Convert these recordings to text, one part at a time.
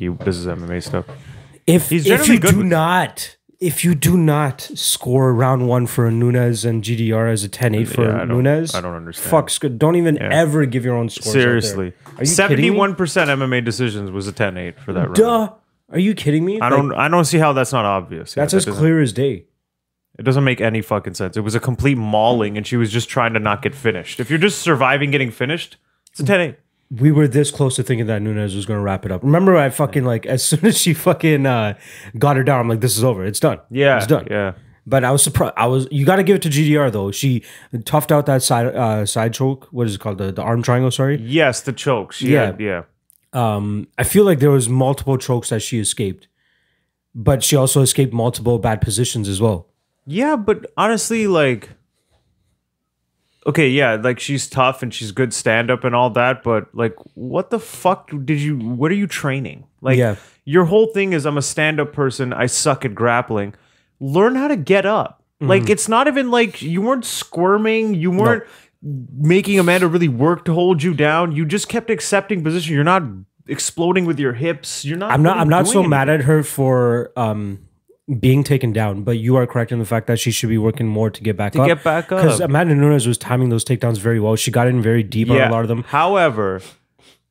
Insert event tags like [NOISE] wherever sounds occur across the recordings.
you. This is MMA stuff. If He's if generally you good do with- not if you do not score round one for a Nunes and GDR as a 10-8 for Yeah, I don't- Nunes, I don't understand. Fuck, sc- don't even ever give your own scores. out there. Seriously, Are you seventy-one percent MMA decisions was a 10-8 for that round. Duh. Are you kidding me? I don't. I don't see how that's not obvious. Yeah, that's that as doesn't- clear as day. It doesn't make any fucking sense. It was a complete mauling, and she was just trying to not get finished. If you're just surviving getting finished, it's a 10-8. We were this close to thinking that Nunes was going to wrap it up. Remember, I fucking like as soon as she fucking uh, got her down, I'm like, this is over. It's done. Yeah, it's done. Yeah, But I was surprised. I was. You got to give it to GDR though. She toughed out that side uh, side choke. What is it called? The the arm triangle. Sorry. yes, the choke. She Yeah. yeah. Um, I feel like there was multiple chokes that she escaped, but she also escaped multiple bad positions as well. Yeah, but honestly, like, okay, yeah, like she's tough and she's good stand up and all that, but like, what the fuck did you? What are you training? Like, Yeah. your whole thing is I'm a stand up person. I suck at grappling. Learn how to get up. Mm-hmm. Like, it's not even like you weren't squirming. You weren't making Amanda really work to hold you down. You just kept accepting position. You're not exploding with your hips. You're not. I'm not. really I'm not so anything. mad at her for um being taken down, but you are correct in the fact that she should be working more to get back To up. get back up. because Amanda Nunes was timing those takedowns very well. She got in very deep on a lot of them. However,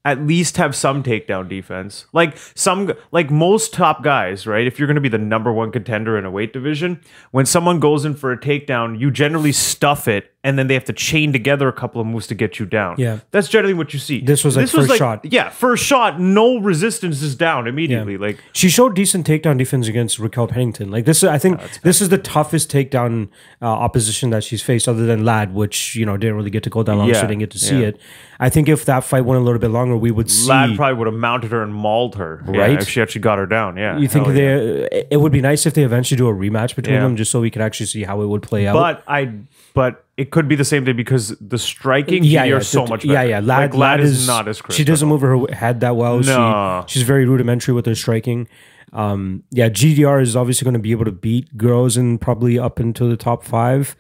at least have some takedown defense. Like some like most top guys, right? If you're going to be the number 1 contender in a weight division, when someone goes in for a takedown, you generally stuff it and then they have to chain together a couple of moves to get you down. Yeah. That's generally what you see. This was, like, first shot. Yeah, first shot, no resistance is down immediately. Like She showed decent takedown defense against Raquel Pennington. Like this, is, I think this is the toughest takedown uh, opposition that she's faced, other than Ladd, which you know didn't really get to go that long, Yeah, so didn't get to see yeah. it. I think if that fight went a little bit longer, we would see. Ladd probably would have mounted her and mauled her, yeah, Right? if she actually got her down. Yeah, you think hell yeah. they? It would be nice if they eventually do a rematch between Yeah. them, just so we could actually see how it would play out. But I, but it could be the same thing because the striking yeah, yeah, is so much Yeah, better. yeah. Ladd, like, Ladd is, not as crisp. She doesn't move her head that well. No. She, she's very rudimentary with her striking. Um, yeah, GDR is obviously going to be able to beat girls and probably up into the top five.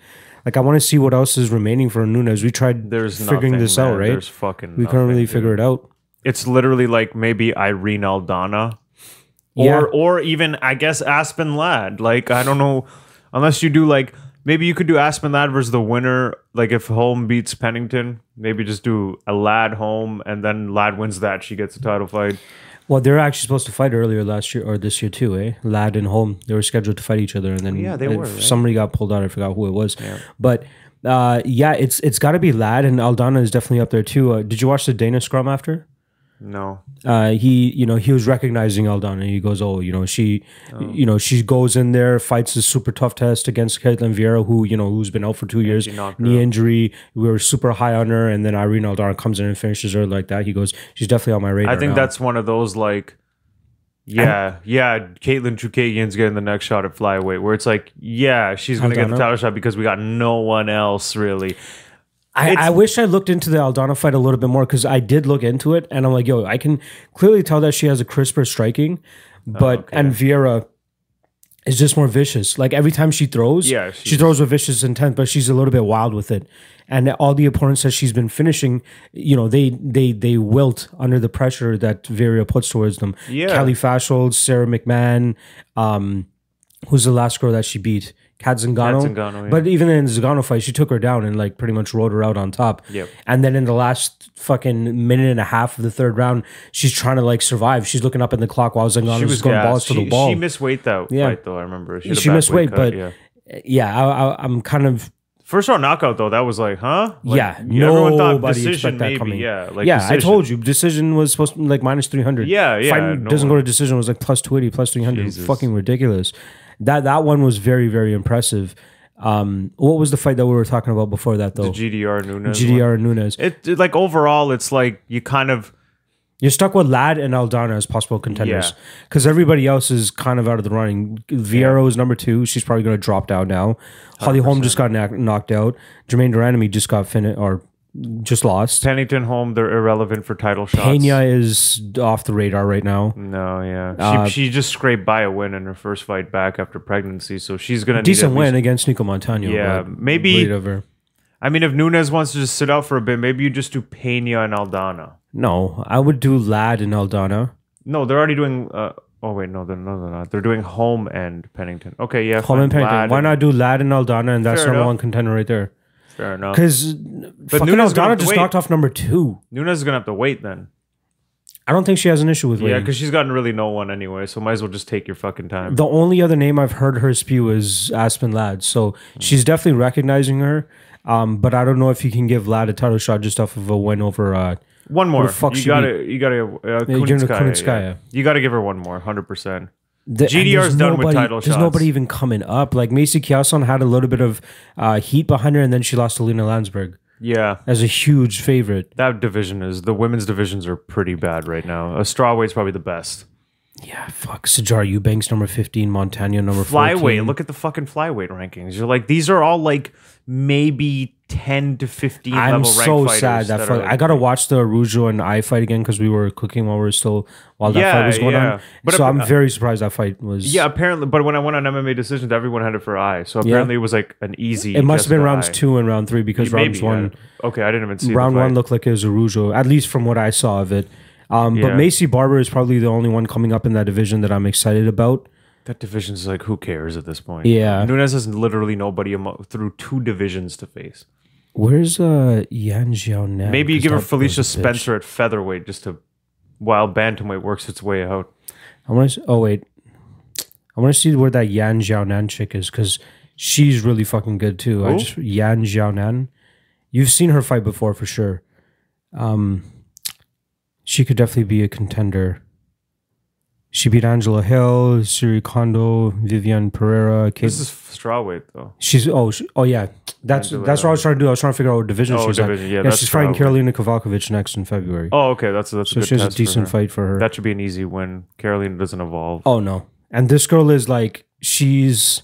Like I want to see what else is remaining for Nunes. We tried There's figuring nothing, this out, right? There's fucking. we couldn't really dude. figure it out. It's literally like maybe Irene Aldana, or Yeah. or even I guess Aspen Ladd. Like I don't know, unless you do like maybe you could do Aspen Ladd versus the winner. Like if Holm beats Pennington, maybe just do a Ladd Holm and then Ladd wins that. She gets the title fight. Well, they were actually supposed to fight earlier last year or this year too, eh? Ladd and Holm. They were scheduled to fight each other, and then Yeah, they were, right? Somebody got pulled out. I forgot who it was. yeah. But uh, yeah, it's it's got to be Ladd and Aldana is definitely up there too. Uh, did you watch the Dana scrum after? No, uh, he you know he was recognizing Aldana. He goes, oh, you know she, you know she goes in there, fights a super tough test against Ketlen Vieira, who you know who's been out for two years, knee injury. We were super high on her, and then Irene Aldana comes in and finishes her like that. He goes, she's definitely on my radar. I think now." that's one of those like. Yeah, yeah. Katlyn Chookagian's getting the next shot at flyweight, where it's like, yeah, she's gonna get the title shot because we got no one else really. I, I wish I looked into the Aldana fight a little bit more because I did look into it and I'm like, yo, I can clearly tell that she has a crisper striking, but okay. and Vieira is just more vicious. Like every time she throws, Yeah, she she's- throws with vicious intent, but she's a little bit wild with it. And all the opponents that she's been finishing, you know, they they they wilt under the pressure that Vieira puts towards them. Yeah. Kelly Faszholz, Sara McMann, um, who's the last girl that she beat? Cat Zingano. Cat Zingano, yeah. But even in the Zingano fight, she took her down and like pretty much rode her out on top. Yep. And then in the last fucking minute and a half of the third round, she's trying to like survive. She's looking up in the clock while Zingano's She was going balls to the ball. She missed weight that Yeah. fight though. I remember she, She missed weight, cut, but yeah. yeah, I, I, I'm kind of First round knockout though, that was like, huh? Like, yeah. everyone thought decision that maybe, coming. yeah. Like yeah, I told you decision was supposed to be like minus three hundred. Yeah, yeah, Fight no doesn't one- go to decision was like plus two eighty, plus three hundred. Fucking ridiculous. That that one was very very impressive. Um, what was the fight that we were talking about before that though? GDR Nunes. GDR and Nunes. It, it- like overall, it's like you kind of You're stuck with Lad and Aldana as possible contenders Yeah. because everybody else is kind of out of the running. Vieira is number two. She's probably going to drop down now. Holly Holm just got knocked out. Germaine de Randamie just got finished or just lost. Pennington Holm. They're irrelevant for title shots. Pena is off the radar right now. No, yeah, she, Uh, she just scraped by a win in her first fight back after pregnancy, so she's gonna Decent need at win against Nico Montano. Yeah, but maybe- whatever. I mean, if Nunes wants to just sit out for a bit, maybe you just do Pena and Aldana. No, I would do Ladd and Aldana. No, they're already doing. Uh, oh wait, no, they're no, they're not. They're doing Holm and Pennington. Okay, yeah. Holm and fine. Pennington. Ladd Why and- not do Ladd and Aldana, and that's Fair number enough. one contender right there? Fair enough. Because fucking Nunes Aldana just knocked off number two. Nunes is gonna have to wait then. I don't think she has an issue with Yeah, waiting. because she's gotten really no one anyway, so might as well just take your fucking time. the only other name I've heard her spew is Aspen Ladd. So she's definitely recognizing her. Um, but I don't know if you can give Ladd a title shot just off of a win over. Uh, One more. the fuck you she gotta, you gotta. Uh, you're gonna Kunitskaya, Kunitskaya. yeah. You gotta give her one more, hundred percent. The, GDR 's there's done with nobody- title There's shots. nobody even coming up. Like Macy Chiasson had a little bit of uh, heat behind her, and then she lost to Lina Länsberg Yeah, as a huge favorite. that division is the women's divisions are pretty bad right now. A strawweight's probably the best. Yeah, fuck. Sijara Eubanks number fifteen, Montana number. Flyweight. Look at the fucking flyweight rankings. You're like these are all like maybe ten to fifteen I'm level so sad that, that fuck, are, I gotta watch the Araújo and Eye fight again because we were cooking while we were still while that Yeah, fight was going yeah. on. But so I'm very surprised that fight was. Yeah, apparently, but when I went on MMA decisions, everyone had it for Eye. So apparently, it was like an easy. it must have been rounds Eye. two and round three because rounds Maybe, one, yeah. Okay, I didn't even see round one looked like it was Araújo, at least from what I saw of it. Um, But Maycee Barber is probably the only one coming up in that division that I'm excited about. That division's like who cares at this point? Yeah. Nunes has literally nobody amo- through two divisions to face. Where's uh Yan Xiao Nan? Maybe you give her Felicia was a bitch. Spencer at featherweight just to while bantamweight works its way out. I want to. Oh wait, I want to see where that Yan Xiaonan chick is because she's really fucking good too. I Who? just Yan Xiaonan. You've seen her fight before for sure. Um, she could definitely be a contender. She beat Angela Hill, Syuri Kondo, Viviane Pereira. Kate. This is strawweight though. She's oh she, oh yeah. That's Angela that's what I was trying to do. I was trying to figure out what division Oh, she's division, at. yeah, Yeah, she's fighting strawweight. Karolina Kowalkiewicz next in February. Oh, okay, that's that's so she has a decent fight for her. That should be an easy win. Karolina doesn't evolve. Oh no. And this girl is like she's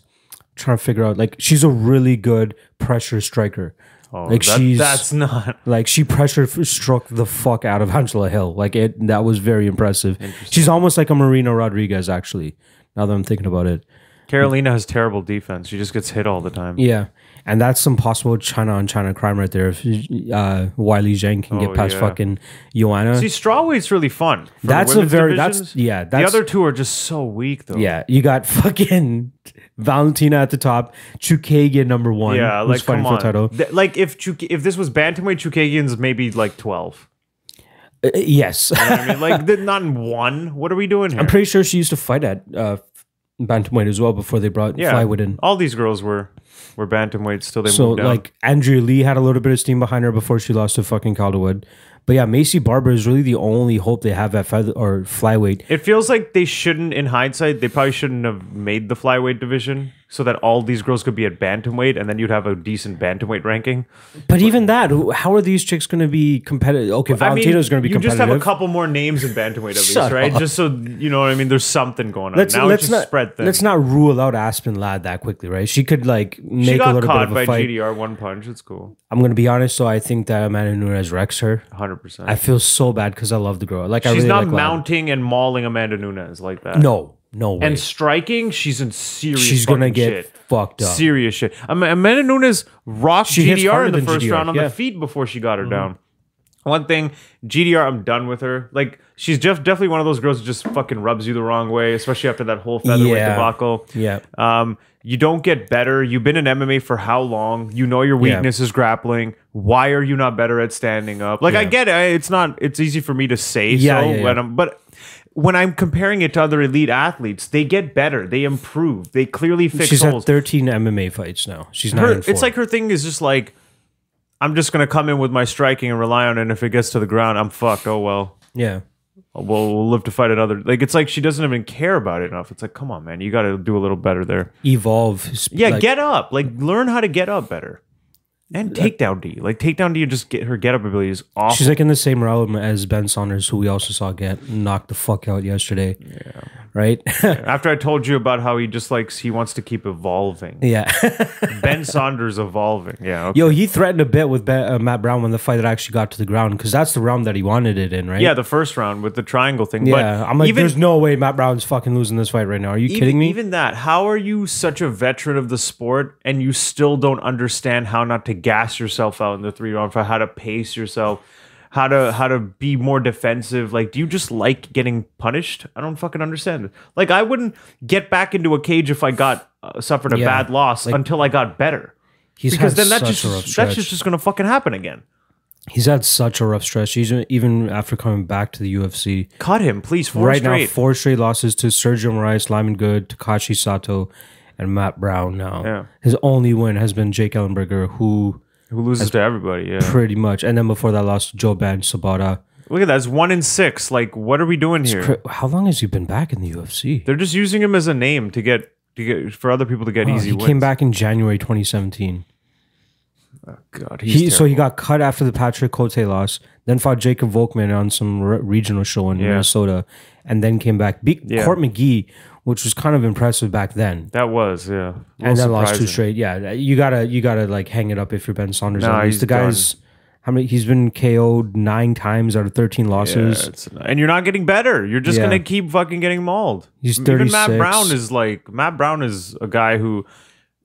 trying to figure out like she's a really good pressure striker. Oh, like that- she's- that's not. [LAUGHS] Like she pressure struck the fuck out of Angela Hill. Like it that was very impressive. She's almost like a Marina Rodriguez actually. Now that I'm thinking about it. Karolina has terrible defense. She just gets hit all the time. Yeah. And that's some possible China on China crime right there. If uh, Weili Zhang can Oh, get past yeah. fucking Joanna. See, strawweight's really fun. That's a very- that's- divisions. yeah, the other two are just so weak though. yeah, you got [LAUGHS] fucking Valentina at the top, Chookagian number one. yeah. Like fighting come for on. the title. Th- like if Chuk- if this was bantamweight, Chookagian's maybe like twelve. Uh, yes. You know I mean, like [LAUGHS] not in one. What are we doing here? I'm pretty sure she used to fight at uh, bantamweight as well before they brought yeah, flyweight in. all these girls were were bantamweights till they So like Andrea Lee had a little bit of steam behind her before she lost to fucking Calderwood. But yeah, Maycee Barber is really the only hope they have at feather or flyweight. It feels like they shouldn't, in hindsight, they probably shouldn't have made the flyweight division so that all these girls could be at bantamweight, and then you'd have a decent bantamweight ranking. But even that, how are these chicks going to be competitive? Okay, Valentina's going to be you competitive. just have a couple more names in bantamweight at [LAUGHS] least, right? up. Just so you know what I mean. There's something going on. let's now let's it's not spread thin. let's not rule out Aspen Ladd that quickly, right? She could like make she a little bit of a by fight. GDR one punch. It's cool, I'm going to be honest, so I think that Amanda Nunes wrecks her. hundred percent. I feel so bad because I love the girl. Like I She's really not like Ladd. mounting and mauling Amanda Nunes like that. No, no way. and striking, she's in serious. She's gonna get shit. fucked up. Serious shit. Am- Amanda Nunes rocked She GDR in the first GDR, round on yeah. Mm-hmm. the feet before she got her down. One thing, GDR, I'm done with her. Like, she's just definitely one of those girls who just fucking rubs you the wrong way, especially after that whole featherweight Yeah. debacle. Yeah. Um, you don't get better. You've been in MMA for how long? You know your Yeah. weakness is grappling. Why are you not better at standing up? Like, I get it. It's not. It's easy for me to say Yeah, so, yeah, yeah. when I'm, but when I'm comparing it to other elite athletes, they get better. They improve. They clearly fix She's holes had 13 MMA fights now. She's her, it's like her thing is just like I'm just gonna come in with my striking and rely on it. And if it gets to the ground, I'm fucked. Oh well. yeah. Oh, well, we'll live to fight another. Like it's like she doesn't even care about it enough. It's like, come on, man, you got to do a little better there. Evolve. Yeah, like, get up. Like learn how to get up better. And takedown D. Like takedown D, just get her get up abilities awful. She's like in the same realm as Ben Saunders, who we also saw get knocked the fuck out yesterday. Yeah. Right? [LAUGHS] After I told you about how he just likes he wants to keep evolving. yeah. [LAUGHS] ben Saunders evolving. Yeah. Okay. Yo, he threatened a bit with ben, uh, Matt Brown when the fight that actually got to the ground because that's the round that he wanted it in, right? Yeah, the first round with the triangle thing. Yeah. but I'm like, even, there's no way Matt Brown's fucking losing this fight right now. Are you even, kidding me? Even that, how are you such a veteran of the sport and you still don't understand how not to gas yourself out in the three round fight, how to pace yourself, how to how to be more defensive. Like, do you just like getting punished? I don't fucking understand. Like, I wouldn't get back into a cage if I got uh, suffered a Yeah, bad loss until I got better. He's Because had then that's such a rough just stretch. that's just, just gonna fucking happen again. He's had such a rough stretch. He's even after coming back to the UFC. Cut him, please. Four right straight. now, four straight losses to Sergio Moraes, Lyman Good, Takashi Sato, and Matt Brown. Now, Yeah. his only win has been Jake Ellenberger, who Who loses to everybody? Yeah. pretty much, and then before that, lost Joe Ben Sabata. Look at that. It's one in six. Like, what are we doing here? Cra- How long has he been back in the UFC? They're just using him as a name to get to get for other people to get Oh, easy he wins. came back in January 2017. Oh God, he's He, so he got cut after the Patrick Cote loss, then fought Jacob Volkman on some re- regional show in Yeah. Minnesota, and then came back. Beat Yeah. Court McGee, which was kind of impressive back then. that was yeah, and then lost two straight. Yeah, you gotta you gotta like hang it up if you're Ben Saunders. Nah, he's the guy's how many? He's been KO'd nine times out of thirteen losses. it's- and you're not getting better. You're just Yeah. gonna keep fucking getting mauled. He's Even Matt Brown is like Matt Brown is a guy who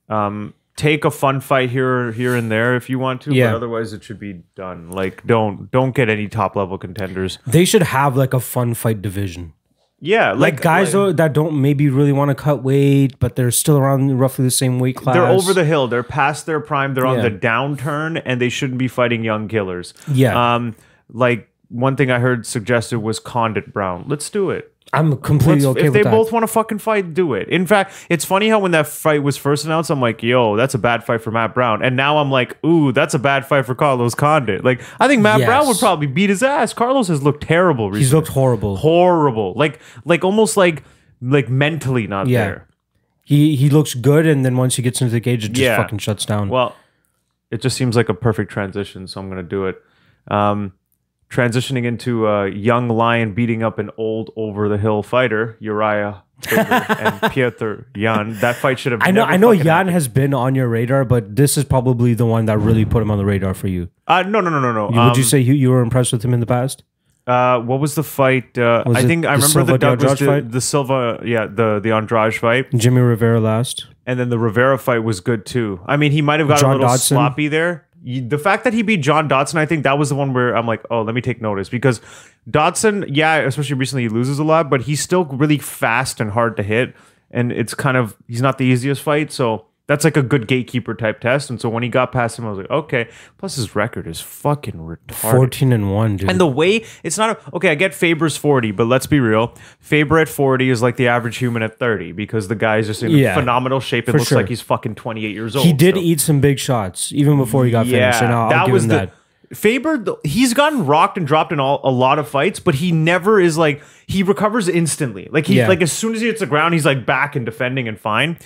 um take a fun fight here here and there if you want to, Yeah. but otherwise it should be done. Like don't don't get any top level contenders. They should have like a fun fight division. Yeah, Like, like, guys like- that don't maybe really want to cut weight, but they're still around roughly the same weight class. They're over the hill. They're past their prime. They're on the downturn, and they shouldn't be fighting young killers. Yeah. Um, like one thing I heard suggested was Condit Brown. Let's do it. I'm completely Let's- okay if with they that. both want to fucking fight, do it. In fact, it's funny how when that fight was first announced, I'm like, "Yo, that's a bad fight for Matt Brown," and now I'm like, "Ooh, that's a bad fight for Carlos Condit." Like, I think Matt Yes. Brown would probably beat his ass. Carlos has looked terrible recently. He's looked horrible. horrible, like, like almost like, like mentally not Yeah. there. He he looks good, and then once he gets into the cage, it just Yeah. fucking shuts down. Well, it just seems like a perfect transition, so I'm going to do it. Um, transitioning into a young lion beating up an old over the hill fighter, Urijah [LAUGHS] and Petr Yan. That fight should have. I know I know Yan happened. has been on your radar, but this is probably the one that really put him on the radar for you. Uh, no, no, no, no, no. Would Um, you say you, you were impressed with him in the past? Uh, what was the fight? Uh, Was I think I remember Silva the Douglas the, fight? the Silva, yeah, the the Andrade fight, Jimmy Rivera last. and then the Rivera fight was good too. I mean, he might have got John a little Dodson? sloppy there. The fact that he beat John Dodson, I think that was the one where I'm like, oh, let me take notice because Dodson, yeah, especially recently, he loses a lot, but he's still really fast and hard to hit, and it's kind of he's not the easiest fight, so. That's like a good gatekeeper type test. And so when he got past him, I was like, okay. Plus his record is fucking retarded. Fourteen and one, dude. And the way it's not a, okay. I get Faber's forty, but let's be real. Faber at forty is like the average human at thirty because the guy's just in Yeah, phenomenal shape. It looks sure. like he's fucking twenty eight years old. he did so- eat some big shots even before he got finished. And I'll, I'll give him that. Faber. He's gotten rocked and dropped in all, a lot of fights, but he never is like he recovers instantly. Like he Yeah. like as soon as he hits the ground, he's like back and defending and fine.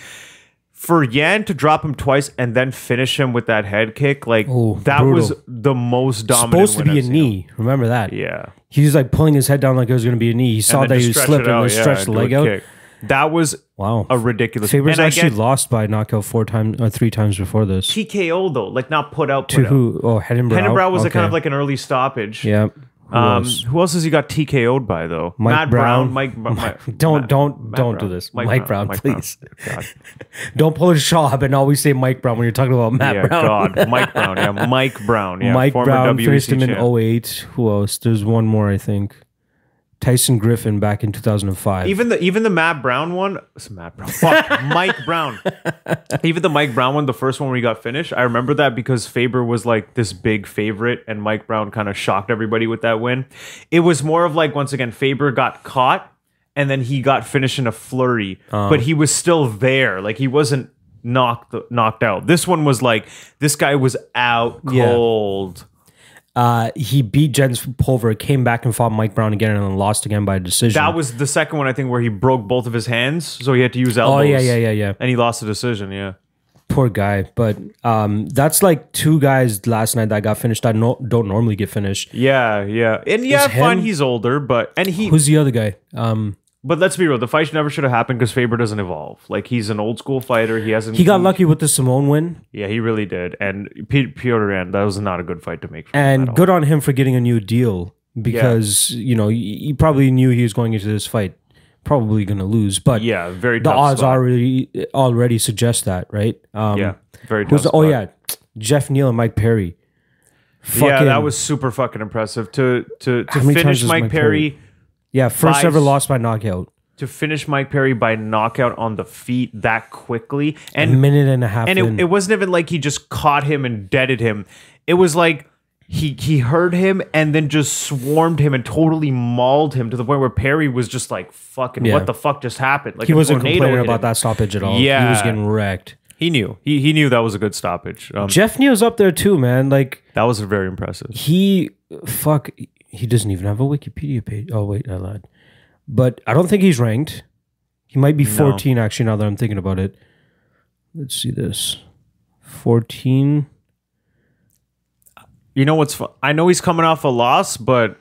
For Yan to drop him twice and then finish him with that head kick, like Ooh, that was the most dominant. Supposed to be a I've seen. knee. Remember that? Yeah. He was like pulling his head down like it was going to be a knee. He saw that he was slipping and yeah, stretched the leg out. kick. That was Wow. a ridiculous. Faber's and actually get lost by knockout four times or uh, three times before this. TKO though, like not put out. To Put out. who? Oh, Heddenbrow. Hennenbrow was a kind of like an early stoppage. Yeah. Who Um, else? who else has he got TKO'd by though? Mike Matt Brown. Mike, Mike, [LAUGHS] Don't- Matt- don't- Matt don't do this. Mike Brown, please. [LAUGHS] God. [LAUGHS] Don't pull a Shaw and always say Mike Brown when you're talking about Matt Yeah, Brown. God, Mike Brown. Yeah, Mike Brown. Yeah, Mike former Brown WEC finished him in champ. 08. Who else? There's one more, I think. Tyson Griffin back in 2005. Even the even the Matt Brown one, it's Matt Brown, fuck, [LAUGHS] Mike Brown. Even the Mike Brown one, the first one where he got finished, I remember that because Faber was like this big favorite, and Mike Brown kind of shocked everybody with that win. It was more of like once again, Faber got caught, and then he got finished in a flurry, Uh-huh. but he was still there, like he wasn't knocked knocked out. This one was like this guy was out Yeah. Uh, he beat Jens Pulver, came back and fought Mike Brown again, and then lost again by decision. That was the second one, I think, where he broke both of his hands, so he had to use elbows. oh yeah, yeah, yeah, yeah. and he lost the decision. Yeah. Poor guy. But um, that's like two guys last night that got finished that no, don't normally get finished. Yeah, yeah, and yeah, Is fine. him- He's older, but and he. Who's the other guy? Um, But let's be real. The fight never should have happened because Faber doesn't evolve. Like he's an old school fighter. He hasn't. he got lucky with the Simone win, Yeah, he really did. And P- Petr Yan, that was not a good fight to make. For him at and good on him for getting a new deal because you know he, probably knew he was going into this fight probably going to lose, but Yeah, very. the odds spot. already already suggest that, right? Um, Yeah, very. tough the- oh yeah, Jeff Neal and Mike Perry. yeah, that was super fucking impressive to to to How many times finish Mike, Mike Perry, Perry- yeah. First ever loss by knockout. to finish Mike Perry by knockout on the feet that quickly And A minute and a half. and it, it wasn't even like he just caught him and deaded him. It was like he he heard him and then just swarmed him and totally mauled him to the point where Perry was just like fucking Yeah. what the fuck just happened? Like he wasn't complaining about him. that stoppage at all. Yeah. he was getting wrecked. He knew. He he knew that was a good stoppage. Um, Jeff Neal's up there too, man. Like that was very impressive. he, fuck, he doesn't even have a Wikipedia page. Oh wait, I lied. But I don't think he's ranked. He might be 14 actually. Now that I'm thinking about it, let's see this. 14. You know what's? I know he's coming off a loss, but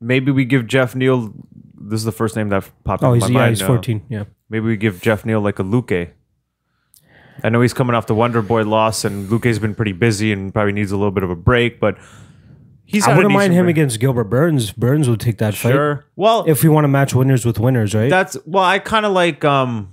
maybe we give Jeff Neal. This is the first name that popped Oh, in he's my yeah, mind. he's uh, 14. Yeah. Maybe we give Jeff Neal like a Luque. I know he's coming off the Wonder Boy loss, and Luque's been pretty busy and probably needs a little bit of a break, but he's. I wouldn't mind him break. against Gilbert Burns. Burns would take that fight Sure. Well, if we want to match winners with winners, right? that's well, I kind of like um,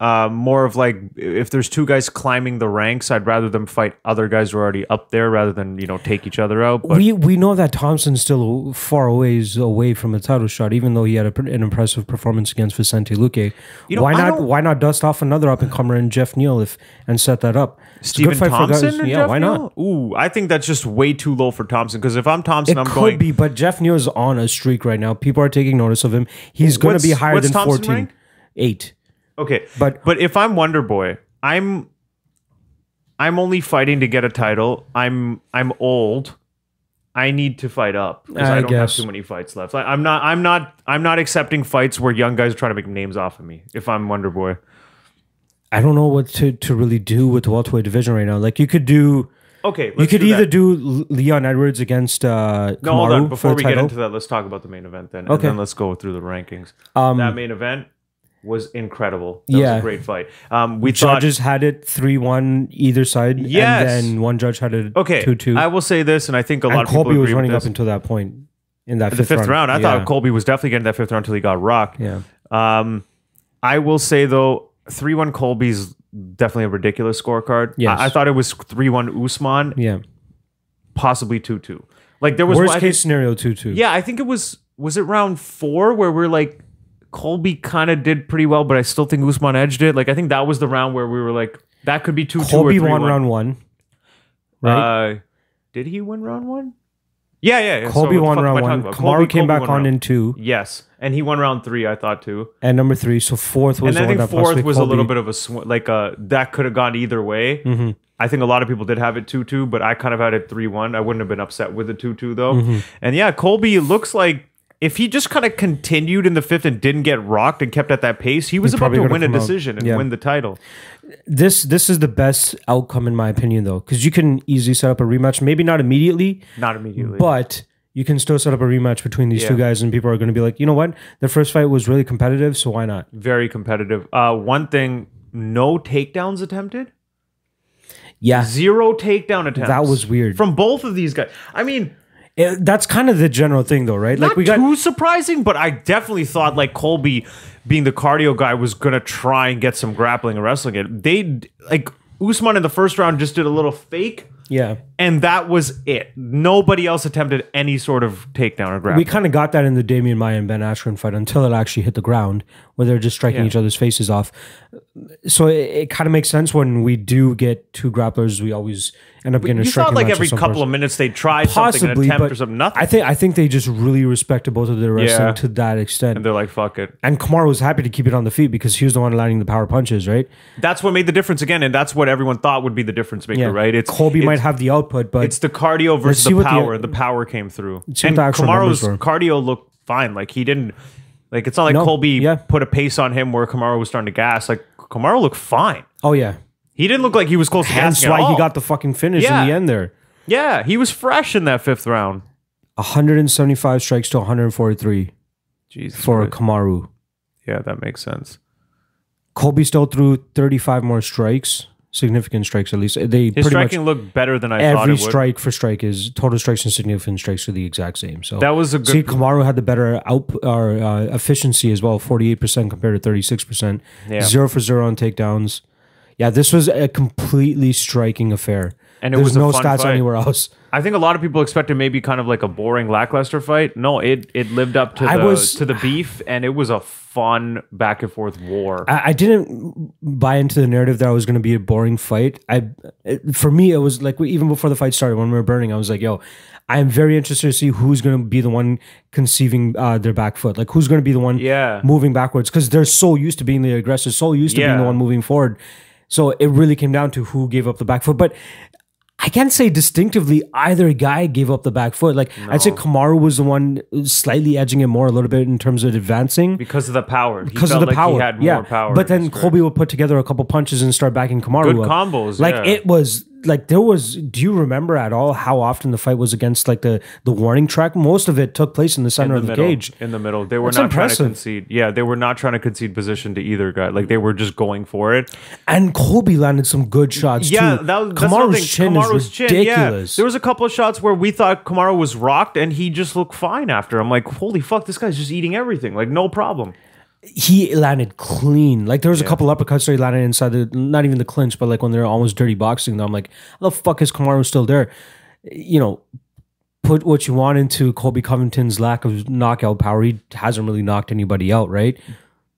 uh, more of like if there's two guys climbing the ranks, I'd rather them fight other guys who are already up there rather than you know take each other out. But we we know that Thompson's still far away away from a title shot, even though he had a, an impressive performance against Vicente Luque. You know, why I not? Why not dust off another up and comer in Jeff Neal if and set that up? It's Stephen good for guys- Thompson, Yeah, Jeff why not? Neal? Ooh, I think that's just way too low for Thompson. Because if I'm Thompson, It I'm could going. be, but Jeff Neal is on a streak right now. People are taking notice of him. He's going to be higher what's than Thompson fourteen. ranked? Eight. Okay, But- but if I'm Wonder Boy, I'm I'm only fighting to get a title. I'm I'm old. I need to fight up because I, I don't guess. have too many fights left. I, I'm not I'm not I'm not accepting fights where young guys are trying to make names off of me. If I'm Wonder Boy, I don't know what to, to really do with the welterweight division right now. Like you could do, okay, you could do either that. do Leon Edwards against uh, No, hold on. Before we get into that, let's talk about the main event then, Okay. and then let's go through the rankings. Um, that main event was incredible. That was Yeah. a great fight. Um, we thought judges had it three one either side. Yes. and then one judge had it okay. two two. I will say this, and I think a lot And of people Colby was agree with running up until that point in that the fifth, fifth round. I Yeah. thought Colby was definitely getting that fifth round until he got rocked. Yeah, Um, I will say though, three one Colby's definitely a ridiculous scorecard. Yes. I, I thought it was three one Usman, yeah. possibly two two. Like there was Worst I case think- scenario two two. yeah, I think it was was it round four where we're like Colby kind of did pretty well, but I still think Usman edged it. Like I think that was the round where we were like that could be two Colby two or won 3-1. round one. Right. Uh, did he win round one? Yeah, yeah. yeah. Colby the won fuck am I round one. Kamaru Colby- came Colby back on round- in two, Yes, and he won round three. I thought too. and number three. So fourth was and I think fourth was a little bit of a sw- like uh that could have gone either way. Mm-hmm. I think a lot of people did have it two two, but I kind of had it three one. I wouldn't have been upset with the two two though. Mm-hmm. And yeah, Colby looks like if he just kind of continued in the fifth and didn't get rocked and kept at that pace, he was He's about to win a come out. decision and Yeah. win the title. this this is the best outcome in my opinion though because you can easily set up a rematch maybe not immediately Not immediately. but you can still set up a rematch between these two guys and people are going to be like you know what the first fight was really competitive so why not Very competitive. Uh, one thing, no takedowns attempted. yeah Zero takedown attempts. That was weird. from both of these guys. I mean, It- that's kind of the general thing though right not like we got too surprising, but I definitely thought like Colby, being the cardio guy, was gonna try and get some grappling and wrestling. It they like Usman in the first round just did a little fake, yeah and that was it. Nobody else attempted any sort of takedown or grab. we kind of got that in the Demian Maia and Ben Askren fight until it actually hit the ground, where they're just striking Yeah. each other's faces off. So it, it kind of makes sense when we do get two grapplers, we always end up getting a you striking thought like every couple person. of minutes they something, an possibly, attempt but or something. Nothing. I think I think they just really respected both of their wrestling Yeah. to that extent. and they're like, "Fuck it." And Kamaru was happy to keep it on the feet because he was the one landing the power punches, right? That's what made the difference again, and that's what everyone thought would be the difference maker, right? It's Colby it's, might have the output, but It's the cardio versus the what the- power. The, power came through, and the actual Kamaru's numbers were. cardio looked fine. Like he didn't, like it's not like No, Colby yeah. put a pace on him where Kamaru was starting to gas. Like Kamaru looked fine. oh yeah, He didn't look like he was close to at why he got the fucking finish Yeah. in the end there. yeah, he was fresh in that fifth round. 175 strikes to 143 Jesus, for Christ. Kamaru. yeah, that makes sense. Colby still threw 35 more strikes, significant strikes at least. They His striking looked better than I thought every strike for strike is total strikes and significant strikes are the exact same. So That was a good. See, Kamaru had the better output or uh, efficiency as well, forty-eight percent compared to thirty-six percent. Yeah. Zero for zero on takedowns. Yeah, this was a completely striking affair. And it There's was a no fun stats fight. anywhere else. I think a lot of people expected maybe kind of like a boring, lackluster fight. No, it it lived up to I the was- to the beef, and it was a fun back and forth war. I, I didn't buy into the narrative that it was going to be a boring fight. I, it, for me, it was like even before the fight started, when we were burning, I was like, "Yo, I am very interested to see who's going to be the one conceiving uh, their back foot. Like, who's going to be the one Yeah. moving backwards? Because they're so used to being the aggressor, so used to being the one moving forward. So it really came down to who gave up the back foot. But I can't say distinctively either guy gave up the back foot. Like I'd say Kamaru was the one slightly edging it more a little bit in terms of advancing because of the power. He because of felt the like power. He had yeah, more power. but then. Colby would put together a couple punches and start backing Kamaru Good up. combos, Like yeah. it was like there was. Do you remember at all how often the fight was against like the the warning track? Most of it took place in the center in of the the middle, cage. in the middle. They were That's not impressive. trying to concede. Yeah, they were not trying to concede position to either guy. Like they were just going for it. And Colby landed some good shots Yeah, too. that was Kamaru's chin Kamaru's is chin, ridiculous. Yeah. There was a couple of shots where we thought Kamaru was rocked, and he just looked fine after. I'm like, holy fuck, this guy's just eating everything. Like no problem. He landed clean. Like there was a couple uppercuts that he landed inside the not even the clinch, but like when they're almost dirty boxing. Though I'm like, how the fuck is Kamaru still there? You know, put what you want into Colby Covington's lack of knockout power. He hasn't really knocked anybody out, right?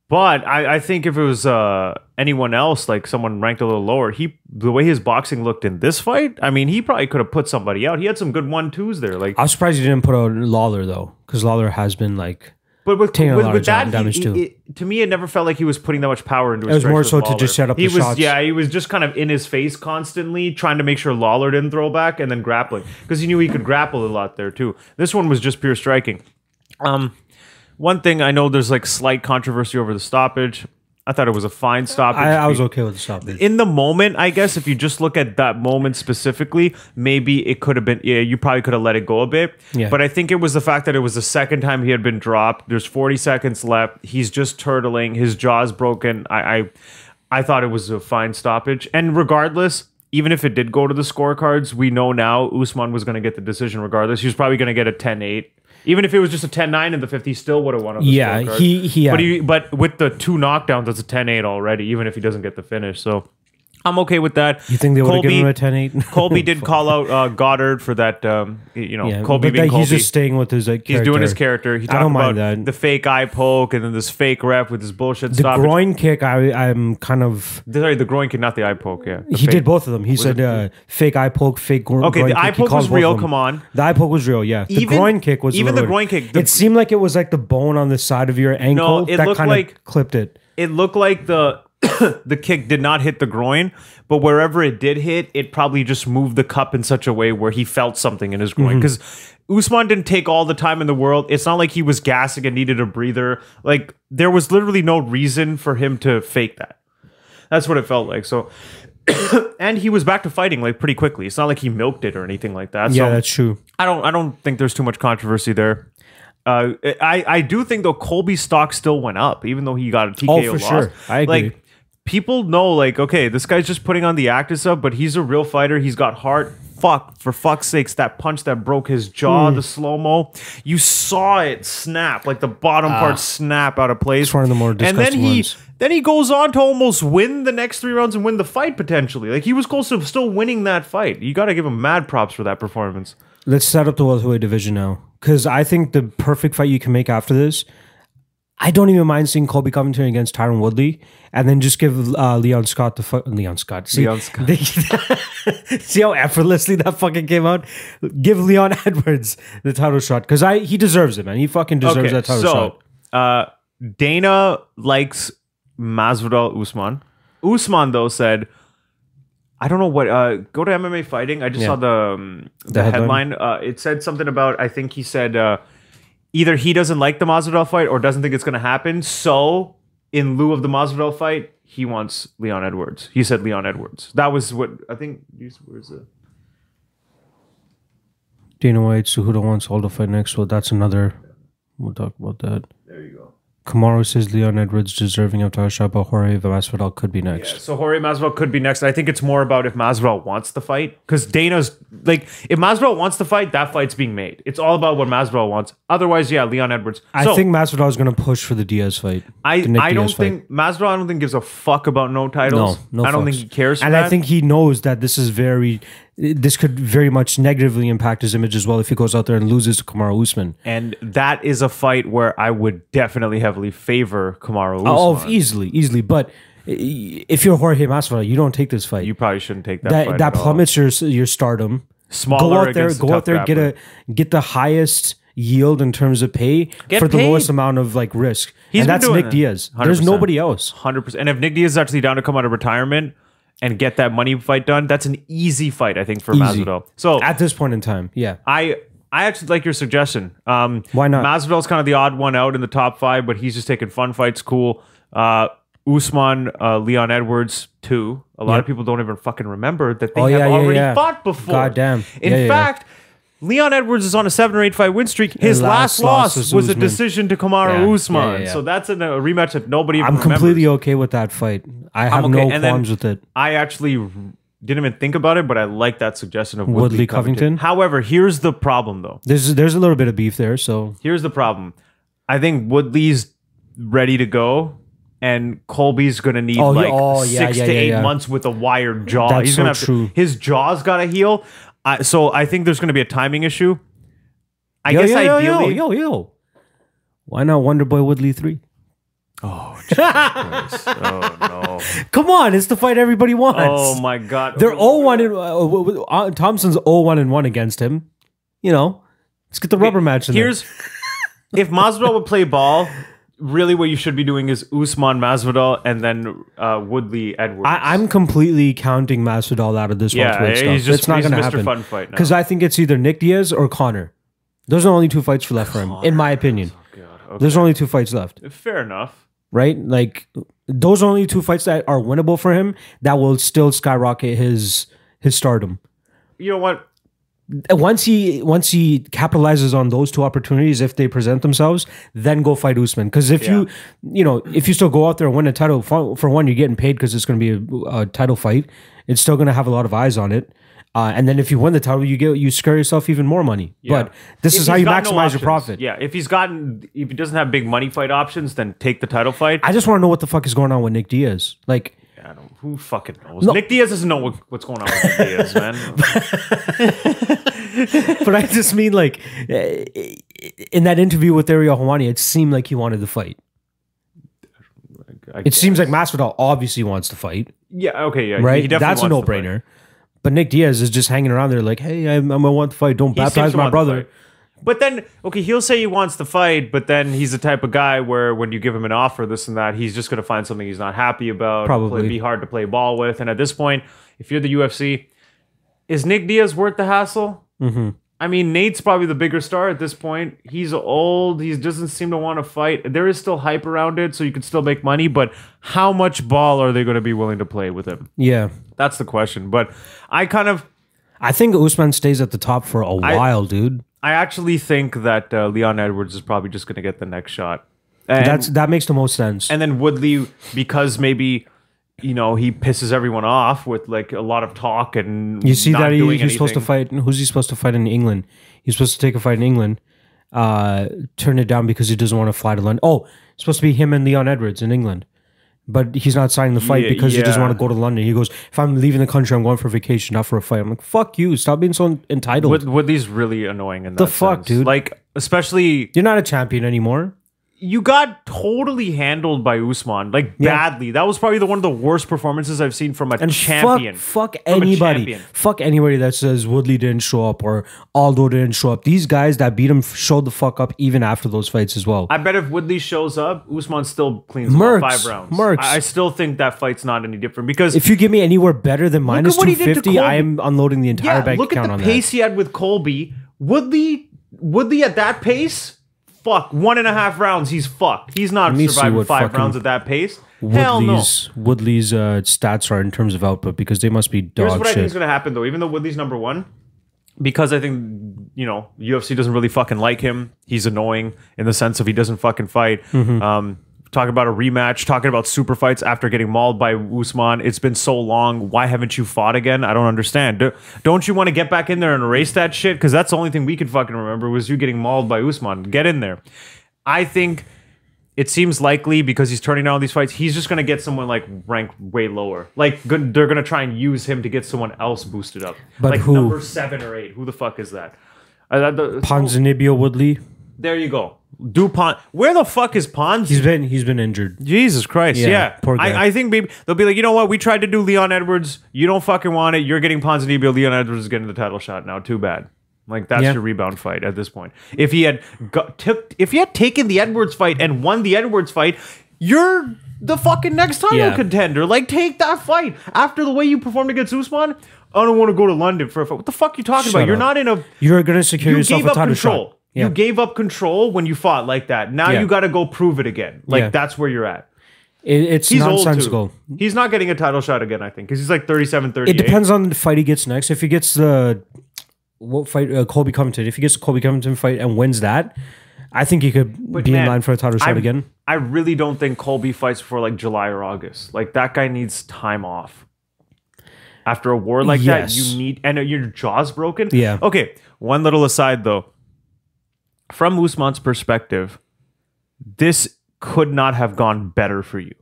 But I, I think if it was uh, anyone else, like someone ranked a little lower, he the way his boxing looked in this fight, I mean, he probably could have put somebody out. He had some good one twos there. Like, I was surprised he didn't put out Lawler though, because Lawler has been like but with, taking a with, lot with of that, damage he- too. it- to me, it never felt like he was putting that much power into. His It was more so to just set up He the was, shots. yeah, he was just kind of in his face constantly, trying to make sure Lawler didn't throw back and then grappling because he knew he could grapple a lot there too. This one was just pure striking. Um, one thing I know there's like slight controversy over the stoppage. I thought it was a fine stoppage. I, I was okay with the stoppage. in the moment, I guess if you just look at that moment specifically, maybe it could have been. Yeah, you probably could have let it go a bit. Yeah. But I think it was the fact that it was the second time he had been dropped. There's 40 seconds left. He's just turtling. His jaw's broken. I, I, I thought it was a fine stoppage. And regardless. Even if it did go to the scorecards, we know now Usman was going to get the decision regardless. He was probably going to get a 10-8. Even if it was just a 10-9 in the fifth, he still would have won on the Yeah, scorecard. he- he- But yeah. he but with the two knockdowns, it's a 10-8 already, even if he doesn't get the finish. So I'm okay with that. you think they would have given him a 10 8? [LAUGHS] Colby did call out uh, Goddard for that. Um, you know, Yeah, Colby being that, Colby. he's just staying with his like. He's doing his character. He I don't about mind that. the fake eye poke and then this fake rep with his bullshit The stoppage. groin kick, I I'm kind of. Sorry, the groin kick, not the eye poke. Yeah, He fake- did both of them. He said uh, fake eye poke, fake gro- Okay, groin the kick. eye poke was real. Come on. The eye poke was real. Yeah, the Even- groin kick was even the groin kick, the- it seemed like it was like the bone on the side of your ankle no, it that looked kind of like- clipped it. It looked like the [COUGHS] the kick did not hit the groin, but wherever it did hit, it probably just moved the cup in such a way where he felt something in his groin. Because Usman didn't take all the time in the world. It's not like he was gassing and needed a breather. Like there was literally no reason for him to fake that. That's what it felt like. So. [COUGHS] and he was back to fighting like pretty quickly. It's not like he milked it or anything like that. Yeah, so that's true. I don't I don't think there's too much controversy there. Uh, I I do think though Colby's stock still went up even though he got a TKO Oh, for loss. sure. I agree. Like people know like okay this guy's just putting on the act and stuff, but he's a real fighter. He's got heart. Fuck for fuck's sakes that punch that broke his jaw Hmm. the slow mo you saw it snap like the bottom part snap out of place. Ah. It's one of the more and then disgusting he ones. then he goes on to almost win the next three rounds and win the fight potentially. Like he was close to still winning that fight. You got to give him mad props for that performance. Let's set up the welterweight division now, because I think the perfect fight you can make after this. I don't even mind seeing Colby Covington against Tyron Woodley, and then just give uh, Leon Scott the fu- Leon Scott. See, Leon Scott. [LAUGHS] see how effortlessly that fucking came out. Give Leon [LAUGHS] Edwards the title shot because I he deserves it, man. He fucking deserves that title shot. so uh, Dana likes Masvidal Usman. Usman though said, I don't know what. Uh, go to MMA fighting. I just Yeah. saw the um, the, headline? headline. Uh, it said something about. I think he said uh, either he doesn't like the Masvidal fight or doesn't think it's going to happen. So in lieu of the Masvidal fight, he wants Leon Edwards. He said Leon Edwards. That was what I think. Where's the Dana White, Cejudo wants all to fight next. Well, that's another. We'll talk about that. Kamaru says Leon Edwards deserving of shot, but Jorge Masvidal could be next. So Jorge Masvidal could be next. I think it's more about if Masvidal wants the fight because Dana's like if Masvidal wants the fight, that fight's being made. It's all about what Masvidal wants. Otherwise, yeah, Leon Edwards. I So, think Masvidal is going to push for the Diaz fight. I I don't Diaz fight. think Masvidal. I don't think gives a fuck about no titles. No, no. I don't fucks. think he cares. For and that. I think he knows that this is very this could very much negatively impact his image as well if he goes out there and loses to Kamaru Usman. And that is a fight where I would definitely heavily favor Kamaru oh, Usman. Oh, easily, easily. But if you're Jorge Masvidal, you don't take this fight. you probably shouldn't take that. that fight that all. plummets your your stardom. Smaller go out there, go out there, get a get the highest yield in terms of pay Get for the lowest amount of like risk. He's and that's Nick that. Diaz. There's 100%. nobody else. Hundred percent. And if Nick Diaz is actually down to come out of retirement and get that money fight done, that's an easy fight, I think, for Easy. Masvidal. So At this point in time, yeah. I I actually like your suggestion. Um, Why not? Masvidal's kind of the odd one out in the top five, but he's just taking fun fights. Cool. Uh, Usman, uh, Leon Edwards, too. A lot Yeah. of people don't even fucking remember that they Oh, have yeah, yeah, already yeah. fought before. Goddamn. In Yeah, yeah, yeah. fact. Leon Edwards is on a seven or eight fight win streak. His last last, loss was was, a decision to Kamaru Yeah, Usman. yeah, yeah, yeah. So that's in a rematch that nobody I'm completely okay with that fight. I have okay. no And qualms with it. I actually didn't even think about it, but I like that suggestion of Woodley, Woodley Covington. Covington? However, here's the problem though. There's there's a little bit of beef there, so Here's the problem. I think Woodley's ready to go, and Colby's gonna need Oh, like Oh, yeah, six yeah, to yeah, eight months with a wired jaw. That's He's so gonna have true. To, his jaw's got to heal. I, so I think there's gonna be a timing issue. I yo, guess yo, yo, ideally, yo, yo, yo. Why not Wonder Boy Woodley three? Oh. [LAUGHS] oh no! Come on, it's the fight everybody wants. Oh my God! They're all one and uh, w- w- uh, Thompson's all one and 1 against him. You know, let's get the rubber match in there. Here's if Masvidal would play ball. Really, what you should be doing is Usman Masvidal and then uh, Woodley Edwards. I, I'm completely counting Masvidal out of this Yeah, welterweight stuff. just- it's not going to happen. Fun Fight. Because I think it's either Nick Diaz or Conor. Those are only two fights left for him, in my opinion. God, okay. There's only two fights left, Fair enough. Right? Like those are only two fights that are winnable for him that will still skyrocket his his stardom. You know what? Uh, once he once he capitalizes on those two opportunities if they present themselves then go fight Usman because if you you know if you still go out there and win a title for, for one you're getting paid because it's going to be a, a title fight it's still going to have a lot of eyes on it uh, and then if you win the title you get you scare yourself even more money but this If is how you got no maximize your profit Yeah, if he's gotten, if he doesn't have big money fight options, then take the title fight. I just want to know what the fuck is going on with Nick Diaz like I don't. Who fucking knows? Nick Diaz doesn't know what, what's going on with Nick Diaz, [LAUGHS] man. [LAUGHS] but I just mean like eh, in that interview with Ariel Helwani it seemed like he wanted to fight it seems like Masvidal obviously wants to fight Yeah. Okay. Yeah. right? He definitely That's a wants no to fight. brainer. But Nick Diaz is just hanging around there like, hey, I'm, I'm gonna want to fight. Don't He seems baptize to my want brother. fight. But then, okay, he'll say he wants to fight, but then he's the type of guy where when you give him an offer, this and that, he's just going to find something he's not happy about. Probably. play, be hard to play ball with. And at this point, if you're the UFC, is Nick Diaz worth the hassle? Mm-hmm. I mean, Nate's probably the bigger star at this point. He's old. He doesn't seem to want to fight. There is still hype around it, so you can still make money. But how much ball are they going to be willing to play with him? Yeah, That's the question. But I kind of. I think Usman stays at the top for a while, dude. I actually think that uh, Leon Edwards is probably just going to get the next shot. And, That's that makes the most sense. and then Woodley, because maybe you know he pisses everyone off with like a lot of talk and you see that he, he's supposed to fight. Who's he supposed to fight in England? He's supposed to take a fight in England. Uh, turn it down because he doesn't want to fly to London. Oh, it's supposed to be him and Leon Edwards in England. But he's not signing the fight Yeah, because he doesn't want to go to London. He goes, if I'm leaving the country, I'm going for vacation, not for a fight. I'm like, fuck you. Stop being so entitled. Wood, Woodley's really annoying in The fuck, sense. dude? Like especially You're not a champion anymore. You got totally handled by Usman like badly. That was probably the one of the worst performances I've seen from a And champion. Fuck, fuck anybody. champion. Fuck anybody that says Woodley didn't show up or Aldo didn't show up. These guys that beat him showed the fuck up even after those fights as well. I bet if Woodley shows up, Usman still cleans Mercs. five rounds. Mercs. I, I still think that fight's not any different because if you give me anywhere better than minus what he did to 250, I am unloading the entire yeah, bank look at account the on pace he had with Colby. Woodley, Woodley at that pace, fuck one and a half rounds. He's fucked. He's not me see surviving what five fucking rounds at that pace. Hell no. Woodley's, Woodley's uh, stats are in terms of output because they must be Here's dog what I think is going to happen though. Even though Woodley's number one, because I think you know UFC doesn't really fucking like him. He's annoying in the sense of he doesn't fucking fight. Mm-hmm. Um, talking about a rematch, talking about super fights after getting mauled by Usman. It's been so long. Why haven't you fought again? I don't understand. Do, don't you want to get back in there and erase that shit? Because that's the only thing we can fucking remember was you getting mauled by Usman. Get in there. I think it seems likely because he's turning down all these fights, he's just gonna get someone like ranked way lower. Like good, they're gonna try and use him to get someone else boosted up. But like who? number seven or eight. Who the fuck is that? Uh, that- the- Ponzinibbio Woodley. There you go. Dupont. Where the fuck is Pons? He's been he's been injured. Jesus Christ. Yeah, Yeah. poor guy. I, I think maybe they'll be like, you know what? We tried to do Leon Edwards. You don't fucking want it. You're getting Ponzinibbio. Leon Edwards is getting the title shot now. Too bad. Like that's Yeah. your rebound fight at this point. If he had got, took, if he had taken the Edwards fight and won the Edwards fight, you're the fucking next title Yeah. contender. Like take that fight after the way you performed against Usman. I don't want to go to London for a fight. What the fuck are you talking about? You're up. not in a You're gonna secure you yourself gave a up title control. shot. Yeah. You gave up control when you fought like that. Now Yeah. you got to go prove it again. Like Yeah. that's where you're at. It- it's He's old nonsensical. too. He's not getting a title shot again, I think, because he's like 37, 38. It depends on the fight he gets next. If he gets the what fight uh, Colby Covington, if he gets the Colby Covington fight and wins that, I think he could be in line for a title shot I, again. I really don't think Colby fights before like July or August. Like that guy needs time off. After a war like Yes. that, you need and your jaw's broken. Yeah. Okay. One little aside though. From Usman's perspective, this could not have gone better for you.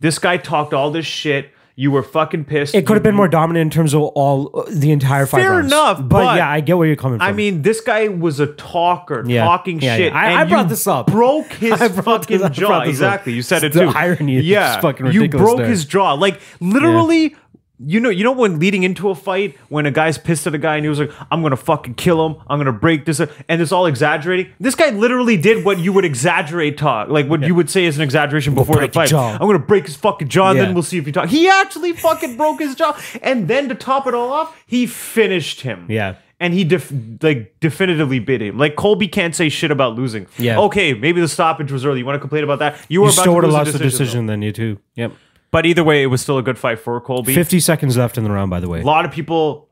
This guy talked all this shit. You were fucking pissed. It could have been more dominant in terms of all uh, the entire fight. Fair rounds. enough, but, but- yeah, I get where you're coming from. I mean, this guy was a talker, Yeah. talking Yeah, shit. yeah. I- and I brought this up. Broke [LAUGHS] his fucking this- jaw. this up. Exactly. You said it The too. irony is yeah, fucking you broke there. his jaw. Like literally. You know, you know when leading into a fight, when a guy's pissed at a guy and he was like, "I'm gonna fucking kill him. I'm gonna break this," and it's all exaggerating. This guy literally did what you would exaggerate talk, like what you would say is an exaggeration before the break your fight. jaw. I'm gonna break his fucking jaw, and Yeah. then we'll see if he talk. He actually fucking broke his jaw, and then to top it all off, he finished him Yeah. and he def- like definitively bit him. Like Colby can't say shit about losing. Yeah. Okay, maybe the stoppage was early. You want to complain about that? You were you about still to would have lose lost the though. decision then, you too. Yep. But either way, it was still a good fight for Colby. 50 seconds left in the round, by the way. A lot of people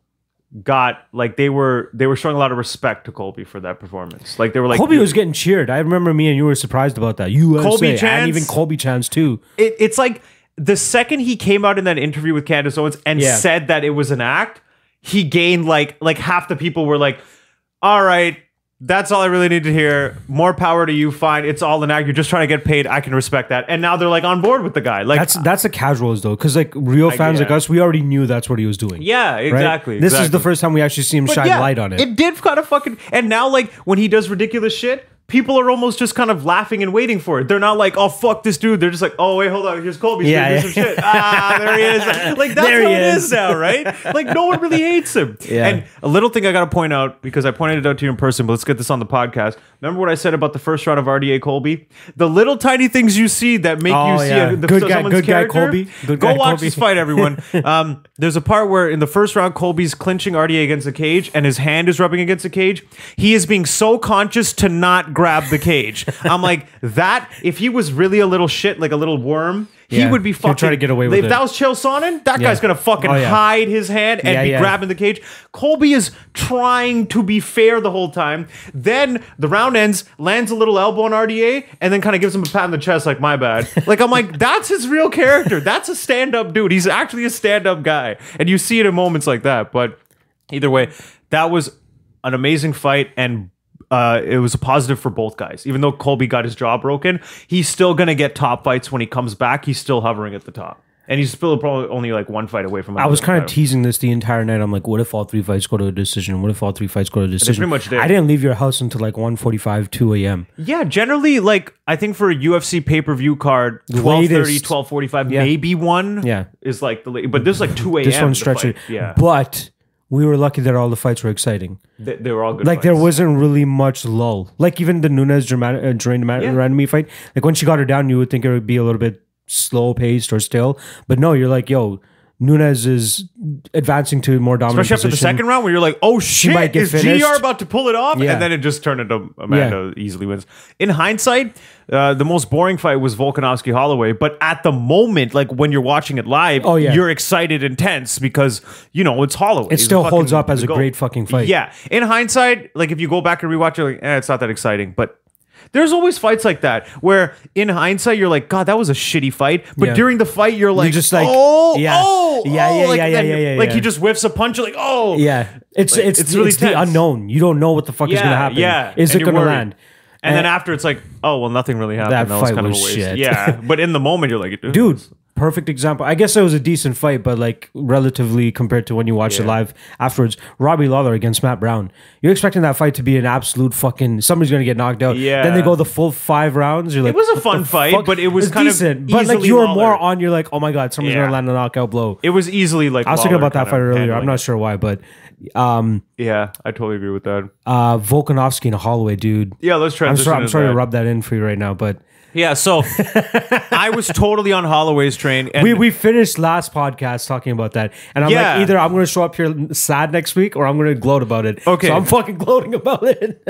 got like they were they were showing a lot of respect to Colby for that performance. Like they were like Colby was getting cheered. I remember me and you were surprised about that. You Colby and Chance? even Colby Chance too. it, it's like the second he came out in that interview with Candace Owens and Yeah. said that it was an act, he gained like like half the people were like, "All right, that's all I really need to hear. More power to you. Fine, it's all an act. You're just trying to get paid. I can respect that." And now they're like on board with the guy. Like That's that's the casuals though, because like real fans like yeah. us, we already knew that's what he was doing. yeah, right? exactly. This is the exactly. first time we actually see him But shine yeah, light on it. It did kind of fucking. And now, like when he does ridiculous shit, people are almost just kind of laughing and waiting for it. They're not like, "Oh fuck this dude." They're just like, "Oh wait, hold on. Here's Colby. Yeah, Yeah, some shit. Ah, there he is. [LAUGHS] Like that's There how he it is. is now, right? Like no one really hates him. Yeah. And a little thing I got to point out because I pointed it out to you in person, but let's get this on the podcast. Remember what I said about the first round of RDA Colby? The little tiny things you see that make Oh, you see yeah. a, the, Good guy- someone's good guy. Colby. Good Go guy watch Colby. this fight, everyone. [LAUGHS] Um, there's a part where in the first round, Colby's clinching RDA against the cage, and his hand is rubbing against the cage. He is being so conscious to not grab the cage. I'm like that. If he was really a little shit, like a little worm. He Yeah. would be He'll fucking. try to get away with if it. that was Chael Sonnen, that Yeah. guy's gonna fucking Oh, yeah. hide his hand and Yeah, be yeah. grabbing the cage. Colby is trying to be fair the whole time. Then the round ends, lands a little elbow on RDA, and then kind of gives him a pat on the chest, like my bad. [LAUGHS] Like I'm like, that's his real character. That's a stand-up dude. He's actually a stand-up guy, and you see it in moments like that. But either way, that was an amazing fight and. Uh, it was a positive for both guys. Even though Colby got his jaw broken, he's still gonna get top fights when he comes back. He's still hovering at the top, and he's still probably only like one fight away from. I was kind of teasing this the entire night. I'm like, what if all three fights go to a decision? What if all three fights go to a decision? pretty much did. I didn't leave your house until like 1.45, 2 a.m. Yeah, generally, like I think for a UFC pay per view card, 1230, latest- 1245, maybe one Yeah. is like the late, but this is like 2 a.m. This one to stretched Yeah, But we were lucky that all the fights were exciting. they, they were all good. Like there wasn't really much lull. Like even the Nunes dramatic, uh, Germaine Yeah. Fight. Like when she got her down, you would think it would be a little bit slow paced or still. But no, you're like, yo, Nunes is advancing to more dominant Especially after the second round, where you're like, "Oh shit, might get is finished. GR about to pull it off?" Yeah. And then it just turned into Amanda easily wins. In hindsight, uh, the most boring fight was Volkanovski Holloway. But at the moment, like when you're watching it live, Oh, yeah. you're excited and tense because you know it's Holloway. It still holds up as a great fucking fight. Yeah. In hindsight, like if you go back and rewatch it, like, eh, it's not that exciting. But there's always fights like that where in hindsight you're like, God, that was a shitty fight. But Yeah. during the fight, you're like, just like, oh, yeah. oh, Yeah, oh," yeah, like, yeah, then yeah, yeah, Like yeah. he just whiffs a punch, you're like, oh. Yeah, it's Like, it's it's it's, really the tense. unknown. You don't know what the fuck is gonna happen. yeah, Is and it you're gonna worried. land? And then eh. after it's like, oh well, nothing really happened. That was fight kind was of a waste. shit. Yeah, but in the moment you're like, dude perfect example i guess it was a decent fight but like relatively compared to when you watched it live afterwards robbie lawler against matt brown you're expecting that fight to be an absolute fucking somebody's gonna get knocked out Yeah. then they go the full five rounds you're like it was a fun fight, fuck?" but it was kind of decent but like you were Lawler. more on you're like oh my god somebody's Yeah. gonna land a knockout blow It was easily like i was thinking about that fight earlier i'm not sure why but um Yeah, I totally agree with that. uh volkanovski and holloway dude Yeah, let's try. i'm sorry i'm sorry to rub that in for you right now but Yeah, so [LAUGHS] I was totally on Holloway's train. And we, we finished last podcast talking about that, and I'm Yeah. like, either I'm going to show up here sad next week, or I'm going to gloat about it. Okay. so I'm fucking gloating about it.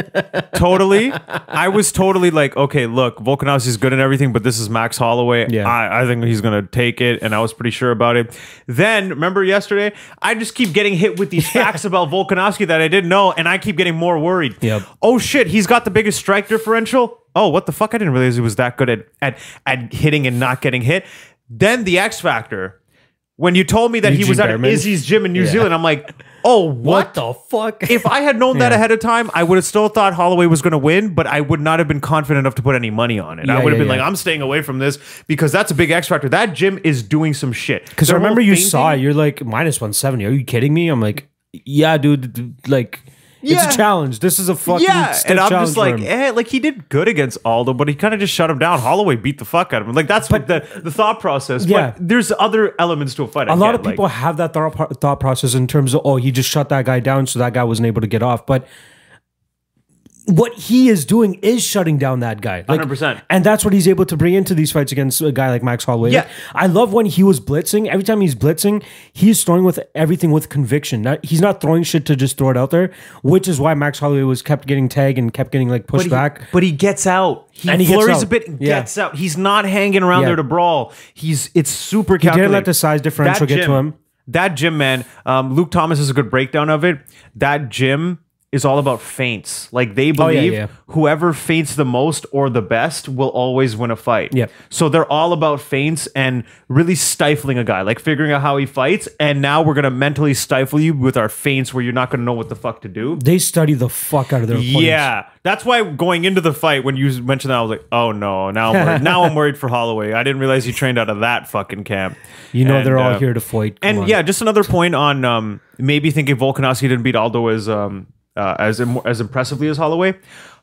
[LAUGHS] totally, I was totally like, okay, look, Volkanovski is good and everything, but this is Max Holloway. Yeah. I, I think he's gonna take it, and I was pretty sure about it. Then remember yesterday, I just keep getting hit with these [LAUGHS] facts about Volkanovski that I didn't know, and I keep getting more worried. Yep. Oh shit, he's got the biggest strike differential. Oh, what the fuck? I didn't realize he was that good at at at hitting and not getting hit. Then the X Factor. When you told me that he was at Bareman? Izzy's gym in New Yeah. Zealand, I'm like, oh, [LAUGHS] what? the fuck? if I had known that Yeah. ahead of time, I would have still thought Holloway was going to win, but I would not have been confident enough to put any money on it. I would have yeah, been yeah. like, I'm staying away from this because that's a big X factor. That gym is doing some shit. Because I remember you feinting- saw it. You're like minus 170. Are you kidding me? I'm like, yeah, dude. Like, Yeah. it's a challenge. This is a fucking Yeah, and I'm just like, eh, like he did good against Aldo, but he kind of just shut him down. Holloway beat the fuck out of him. Like that's what the the thought process. Yeah. but there's other elements to a fight. I a lot get, of like- people have that thought, thought process in terms of oh he just shut that guy down so that guy wasn't able to get off but what he is doing is shutting down that guy like, 100%. and that's what he's able to bring into these fights against a guy like max holloway Yeah. Like, i love when he was blitzing every time he's blitzing he's throwing with everything with conviction not, he's not throwing shit to just throw it out there which is why max holloway was kept getting tagged and kept getting like pushed but he, back but he gets out. He, And he flurries a bit and Yeah. gets out. He's not hanging around Yeah. there to brawl. He's it's super he didn't let the size differential That get to him That gym, man. Um, Luke Thomas has a good breakdown of it. That gym is all about feints. Like they Oh, yeah, believe yeah. whoever feints the most or the best will always win a fight. Yep. So they're all about feints and really stifling a guy, like figuring out how he fights. And now we're gonna mentally stifle you with our feints, where you're not gonna know what the fuck to do. they study the fuck out of their opponents. Yeah, that's why going into the fight when you mentioned that, I was like, "Oh no!" Now I'm worried. now I'm worried for Holloway. I didn't realize he trained out of that fucking camp. you know And, they're all uh, here to fight Come And on. yeah, just another point on um, maybe thinking Volkanovski didn't beat Aldo is. um, uh, as im- as impressively as Holloway.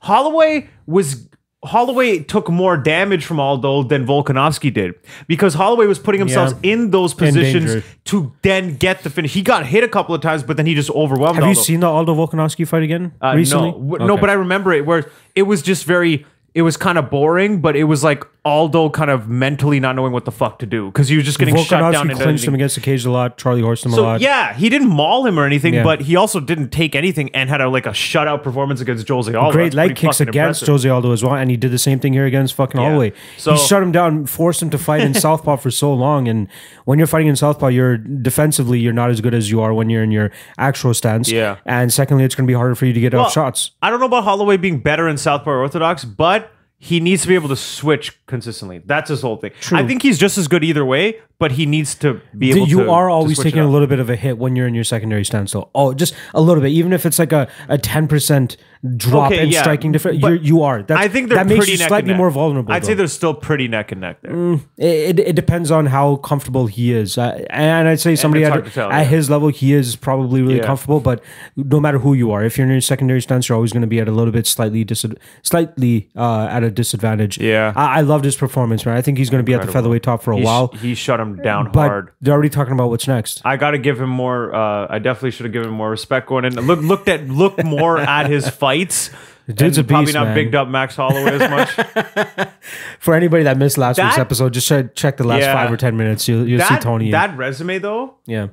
Holloway was. Holloway took more damage from Aldo than Volkanovski did because Holloway was putting himself Yeah. in those positions to then get the finish. He got hit a couple of times, but then he just overwhelmed. have you Aldo. seen the aldo volkanovski fight again Uh, recently No, W- no, Okay. but I remember it where it was just very. It was kind of boring, but it was like Aldo kind of mentally not knowing what the fuck to do because he was just getting shut down. Into clinched him against the cage a lot. Charlie horsed him a lot. yeah, he didn't maul him or anything, Yeah. but he also didn't take anything and had a like a shutout performance against Jose Aldo. Great leg kicks against impressive. Jose Aldo as well, and he did the same thing here against fucking Holloway. So- he shut him down, forced him to fight in [LAUGHS] southpaw for so long. And when you're fighting in southpaw, you're defensively you're not as good as you are when you're in your actual stance. Yeah. And secondly, it's going to be harder for you to get Well, off shots. I don't know about Holloway being better in Southpaw Orthodox, but he needs to be able to switch consistently. That's his whole thing. True. I think he's just as good either way, but he needs to be able to. Switch. You are always taking a little bit of a hit when you're in your secondary stance, though. Oh, just a little bit, even if it's like a a ten percent drop Okay, in yeah, striking difference. You're, you are. That's, I think that makes pretty you slightly more vulnerable. I'd though. say they're still pretty neck and neck there. It, it, it depends on how comfortable he is. Uh, and I'd say somebody at, tell, at yeah. his level, he is probably really Yeah. comfortable. But no matter who you are, if you're in your secondary stance, you're always going to be at a little bit slightly dis- slightly uh, at a disadvantage. Yeah. I, I loved his performance, man. I think he's going to be at the featherweight top for a He, sh- while. he shut him down But hard. they're already talking about what's next. I got to give him more. Uh, I definitely should have given him more respect going in. Look, looked at, looked more [LAUGHS] at his fights. dude's and a probably not man. bigged up Max Holloway as much. [LAUGHS] For anybody that missed last week's episode, just check, check the last Yeah. five or ten minutes. You'll, you'll see Tony. that resume though. yeah.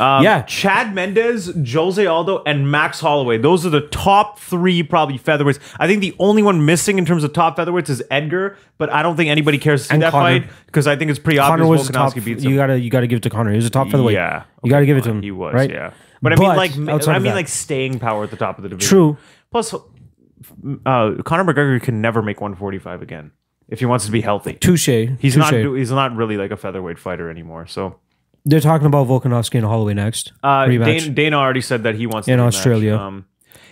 Um, Yeah. Chad Mendes, Jose Aldo, and Max Holloway. Those are the top three probably featherweights. I think the only one missing in terms of top featherweights is Edgar, but I don't think anybody cares to see And that Conor. fight because I think it's pretty Conor obvious was the top. Volkanovski beats him. You gotta you gotta give it to Conor. He was a top featherweight. Yeah, you gotta give it to him. He was, right. yeah. But I mean, like, outside I of mean, that- like staying power at the top of the division. True. Plus, uh, Conor McGregor can never make 145 again if he wants to be healthy. Touche. He's not. do- He's not really like a featherweight fighter anymore. So They're talking about Volkanovski and Holloway next. uh. Dana, Dana already said that he wants to In rematch. Australia. Um,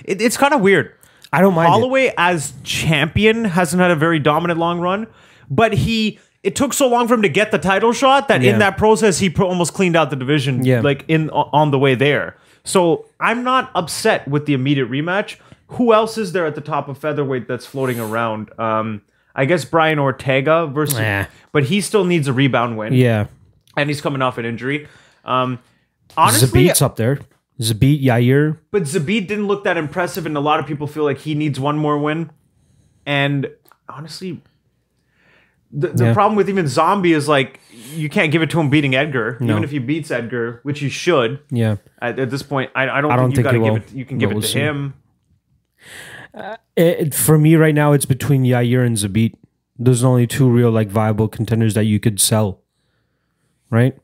it, it's kind of weird. I don't mind it. Holloway as champion hasn't had a very dominant long run, but he it took so long for him to get the title shot that Yeah. in that process he almost cleaned out the division Yeah. like in on the way there. So I'm not upset with the immediate rematch. Who else is there at the top of featherweight that's floating around? Um, I guess Brian Ortega versus, Nah. but he still needs a rebound win, Yeah. And he's coming off an injury. Um, honestly, Zabit's up there. Zabit, Yair. but Zabit didn't look that impressive, and a lot of people feel like he needs one more win. And honestly, the, the Yeah. problem with even Zombie is like you can't give it to him beating Edgar, No. even if he beats Edgar, which he should. Yeah. At, at this point, I, I don't I don't think you got to give it. You can give it to see. him. It, for me right now, it's between Yair and Zabit. There's only two real like viable contenders that you could sell. Right?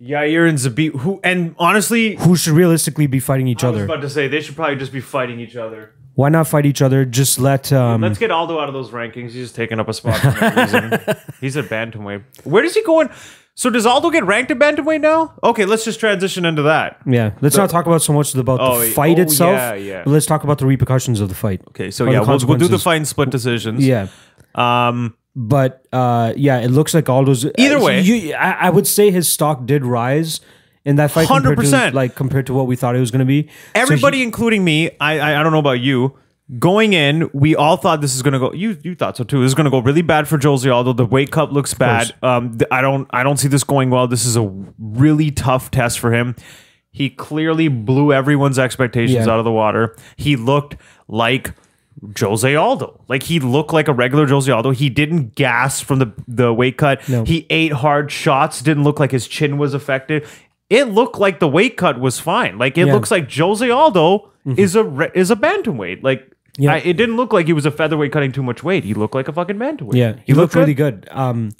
Yair and Zabit, who and honestly, Who should realistically be fighting each other. I was other? about to say they should probably just be fighting each other. Why not fight each other? Just let um Let's get Aldo out of those rankings. He's just taking up a spot for no [LAUGHS] reason. He's at bantamweight. Where does he go in? So does Aldo get ranked at bantamweight now? Okay, let's just transition into that. yeah. Let's not talk about so much about Oh, the fight oh, itself. yeah, yeah. But let's talk about the repercussions of the fight. Okay, so Or yeah, we'll, we'll do the consequences. fight and split decisions. Yeah. Um, But uh, yeah, it looks like Aldo's. Either uh, way. you, I, I would say his stock did rise in that fight, 100%. like compared to what we thought it was going to be. So everybody, including me, I, I I don't know about you. Going in, we all thought this is gonna go. You you thought so too. This is gonna go really bad for Josie. Aldo. The weight cut looks bad. Um, I don't I don't see this going well. This is a really tough test for him. He clearly blew everyone's expectations Yeah. out of the water. He looked like Jose Aldo. Like he looked like a regular Jose Aldo. He didn't gas from the the weight cut. No. He ate hard shots. Didn't look like his chin was affected. It looked like the weight cut was fine. Like it Yeah. looks like Jose Aldo is a re- is a bantamweight. Like Mm-hmm. Yeah. I, it didn't look like he was a featherweight cutting too much weight. He looked like a fucking bantamweight. Yeah, he, looked, really good. Um,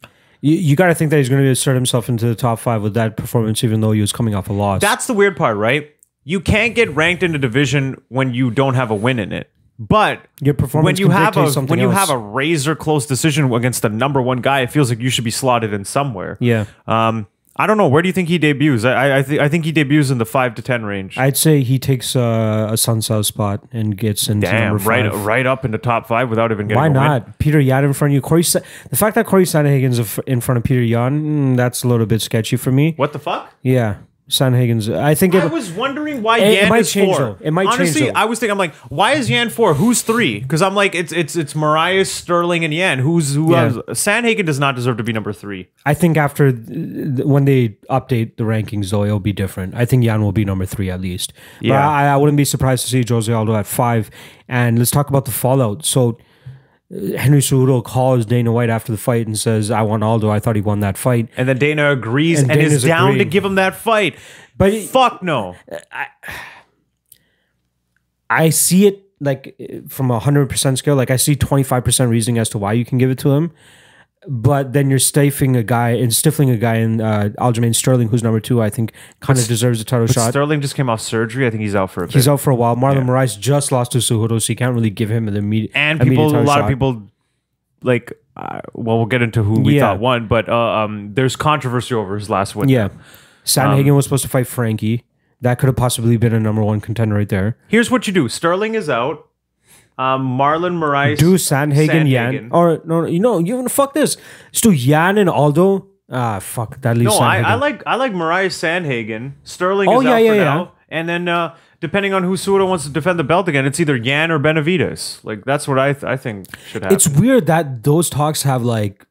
you, you got to think that he's going to assert himself into the top five with that performance, even though he was coming off a loss. That's the weird part, right? You can't get ranked in a division when you don't have a win in it. But Your performance when you have a when you else. have a razor close decision against the number one guy, it feels like you should be slotted in somewhere. yeah. Um, I don't know. Where do you think he debuts? I I, th- I think he debuts in the five to ten range. I'd say he takes uh, Assunção spot and gets into Damn, number right five. right up into top five without even getting Why a win. not? Petr Yan in front of you. Corey, Sa- the fact that Corey Sandhagen's in front of Petr Yan, mm, that's a little bit sketchy for me. What the fuck? Yeah, Sandhagen's. I think it. I was wondering why It- it Yan might is change, four. though. It might change, Honestly, though. I was thinking, I'm like, why is Yan four? Who's three? Because I'm like, it's it's it's Moraes, Sterling, and Yan. Who's who? Yeah. else? Sandhagen does not deserve to be number three. I think after th- when they update the rankings, though, it'll be different. I think Yan will be number three at least. But Yeah. I, I wouldn't be surprised to see Jose Aldo at five. And let's talk about the fallout. So Henry Cejudo calls Dana White after the fight and says, "I want Aldo. I thought he won that fight." And then Dana agrees and, And is down to give him that fight. But Fuck no. I I see it like from a hundred percent scale. Like I see twenty five percent reasoning as to why you can give it to him, but then you're stifling a guy and stifling a guy in uh, Aljamain Sterling, who's number two. I think kind of deserves a title shot. Sterling just came off surgery. I think he's out for a bit. He's out for a while. Marlon Moraes just lost to Cejudo, so you can't really give him an immediate. and immediate people, a title lot of people, like, uh, well, we'll get into who we Yeah. thought won, but uh, um, there's controversy over his last win. Yeah, Sandhagen Um, was supposed to fight Frankie. That could have possibly been a number one contender right there. Here's what you do: Sterling is out. Um, Marlon Moraes. Do Sandhagen, Yan, or no, you know, you fuck this. Let's do Yan and Aldo. Ah, fuck that leaves No, I, I like I like Moraes Sandhagen. Sterling Oh, is yeah, out yeah, for yeah. now, and then uh, depending on who Suda wants to defend the belt again, it's either Yan or Benavides. Like that's what I th- I think should happen. It's weird that those talks have like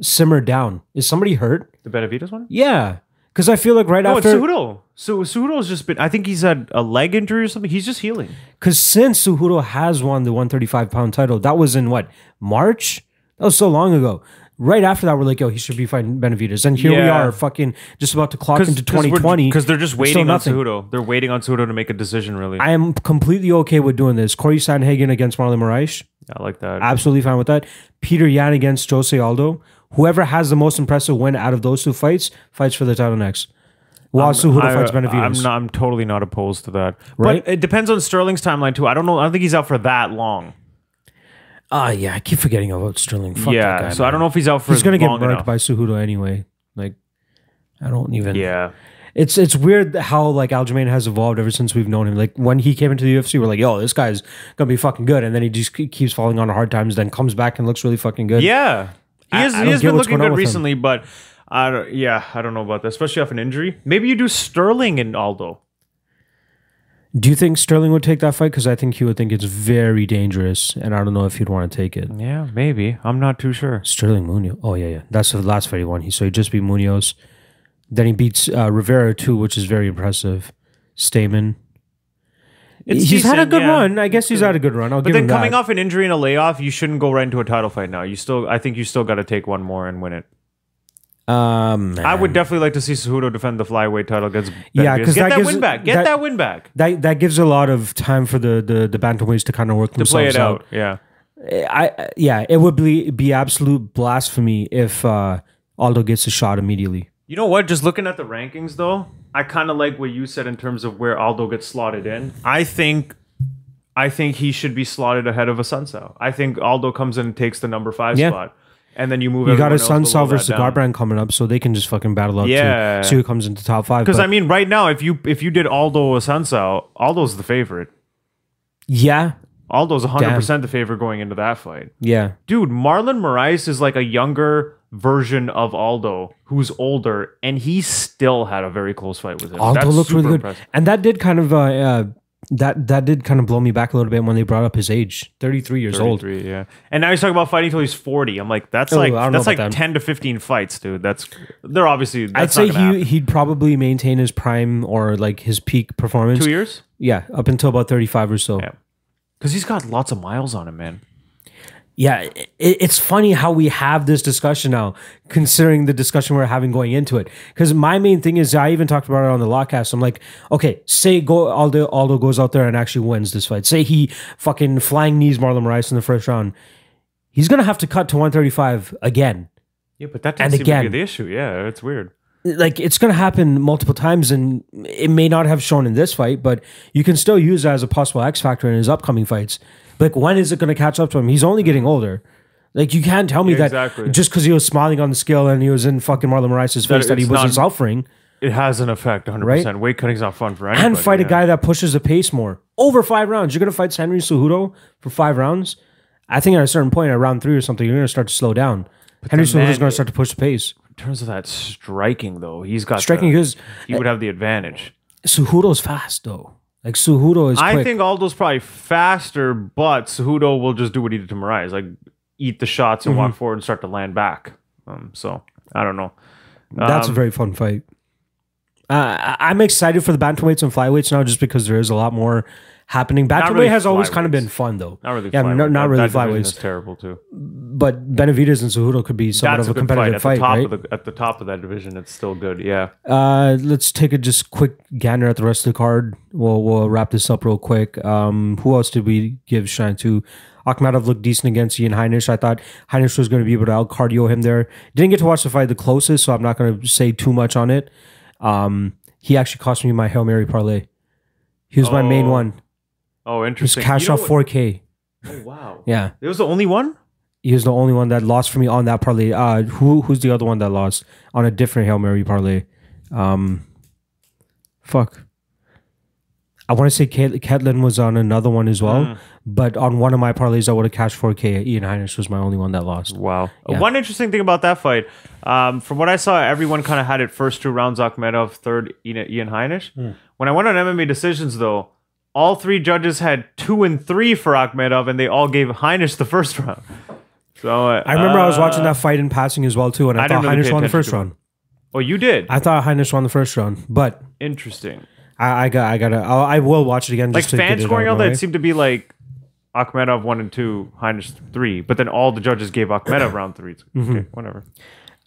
simmered down. Is somebody hurt? the Benavides one. Yeah, because I feel like right No, it's after Cejudo. So Cejudo's just been. I think he's had a leg injury or something. He's just healing. Because since Cejudo has won the 135 pound title, that was in what March? That was so long ago. Right after that, we're like, yo, he should be fighting Benavides, and here we Yeah. are, fucking just about to clock into 2020 because they're just waiting on nothing. Cejudo. They're waiting on Cejudo to make a decision. Really, I am completely okay with doing this. Corey Sandhagen against Marlon Moraes, I like that. absolutely fine with that. Petr Yan against Jose Aldo. Whoever has the most impressive win out of those two fights fights for the title next. I, fights I'm not. I'm totally not opposed to that. Right? But it depends on Sterling's timeline too. I don't know. I don't think he's out for that long. Ah, yeah, I keep forgetting about Sterling. Fuck yeah. that guy, so I man. don't know if he's out for. He's gonna get long murked enough. by Cejudo anyway. Like, I don't even. Yeah. It's it's weird how like Aljamain has evolved ever since we've known him. Like when he came into the UFC, we're like, "Yo, this guy's gonna be fucking good," and then he just ke- keeps falling on hard times. Then comes back and looks really fucking good. Yeah, he I- has, I he don't has get been what's looking going on good with him. recently, but I don't, yeah, I don't know about that, especially off an injury. Maybe you do Sterling and Aldo. Do you think Sterling would take that fight? Because I think he would think it's very dangerous, and I don't know if he'd want to take it. Yeah, maybe. I'm not too sure. Sterling Munhoz. Oh yeah, yeah. That's the last fight he won. He so he just beat Munhoz. Then he beats uh, Rivera too, which is very impressive. Stamen. It's he's had a good yeah. run. I guess he's had a good run. I'll But then coming that. off an injury and a layoff, you shouldn't go right into a title fight now. You still, I think you still got to take one more and win it. Um, I would definitely like to see Cejudo defend the flyweight title against. Yeah, because get that gives- win back. Get that- that, win back that that gives a lot of time for the the the bantamweights to kind of work to play themselves it out. Yeah, I I- yeah, it would be be absolute blasphemy if uh, Aldo gets a shot immediately. you know what? Just looking at the rankings, though, I kind of like what you said in terms of where Aldo gets slotted in. I think. I think he should be slotted ahead of Assunção. I think Aldo comes in and takes the number five Yeah. spot, and then you move. You got a Sun that versus down. Garbrandt coming up, so they can just fucking battle up. Yeah. to see who comes into top five. Because I mean, right now, if you if you did Aldo or Sunsao, Aldo's the favorite. yeah, Aldo's 100 percent the favorite going into that fight. yeah, dude, Marlon Moraes is like a younger version of Aldo who's older, and he still had a very close fight with him. Aldo That's looked really good, impressive. and that did kind of uh, uh that that did kind of blow me back a little bit when they brought up his age, thirty three years old. yeah. And now he's talking about fighting until he's 40. I'm like, that's Oh, like I don't know that's like that. 10 to 15 fights, dude. That's they're obviously I'd say he happen. he'd probably maintain his prime or like his peak performance. two years. Yeah, up until about thirty five or so. Yeah. Because he's got lots of miles on him, man. Yeah, it, it's funny how we have this discussion now, considering the discussion we're having going into it. Because my main thing is, I even talked about it on the Lockcast. I'm like, okay, say go Aldo Aldo goes out there and actually wins this fight. Say he fucking flying knees Marlon Moraes in the first round. He's gonna have to cut to 135 again. Yeah, but that doesn't seem to be the issue. Yeah, it's weird. Like it's gonna happen multiple times, and it may not have shown in this fight, but you can still use that as a possible X factor in his upcoming fights. Like when is it gonna catch up to him? He's only getting older. Like you can't tell me Yeah, that exactly. just because he was smiling on the scale and he was in fucking Marlon Moraes' face that he it's wasn't not- suffering. It has an effect, 100%. Weight cutting's not fun for anybody. And fight a yeah. guy that pushes the pace more. Over five rounds. You're gonna fight Henry Cejudo for five rounds. I think at a certain point, at round three or something, you're gonna start to slow down. Henry then Cejudo's man- gonna start to push the pace. In terms of that striking, though, he's got Striking the, is He would have the advantage. Cejudo's fast though. Like Cejudo is I quick. think Aldo's probably faster, but Cejudo will just do what he did to Moraes, like eat the shots and Mm-hmm. walk forward and start to land back. Um, so I don't know. That's a Um, very fun fight. Uh, I'm excited for the bantamweights and flyweights now, just because there is a lot more happening. Bantamweight really has always kind of been fun, though. not really. Yeah, flyweight. not That- really that flyweights. is terrible too. But Benavides and Cejudo could be somewhat That's of a a good fight competitive at fight, the right? the at the top of that division. It's still good. Yeah. Uh, let's take a just quick gander at the rest of the card. We'll we'll wrap this up real quick. Um, who else did we give shine to? Akhmedov looked decent against Ian Heinisch. I thought Heinisch was going to be able to out cardio him there. Didn't get to watch the fight the closest, so I'm not going to say too much on it. Um, he actually cost me my hail mary parlay. He was my main Oh, one. Oh, was interesting. cash You know off what- 4K. Oh, wow. Yeah, It was the only one. he was the only one that lost for me on that parlay. Uh, who who's the other one that lost on a different hail mary parlay? Um, fuck. I want to say Ket- Ketlen was on another one as well, Mm. but on one of my parlays, I would have cashed 4K. Ian Heinisch was my only one that lost. Wow. Yeah. One interesting thing about that fight, um, from what I saw, everyone kind of had it first two rounds Akhmedov, third Ian Ian Heinisch. Hmm. When I went on MMA decisions, though, all three judges had two and three for Akhmedov, and they all gave Heinisch the first round. So uh, I remember I was uh, watching that fight in passing as well too, and I, I thought really Heinisch won the first round. Oh, you did. I thought Heinisch won the first round, but Interesting. I, I got I gotta I'll, I will watch it again. Like Just to fan get it scoring, all that way. seemed to be like Akhmedov one and two, Heinisch three, but then all the judges gave Akhmedov [CLEARS THROAT] round 3 Mm-hmm. Whatever.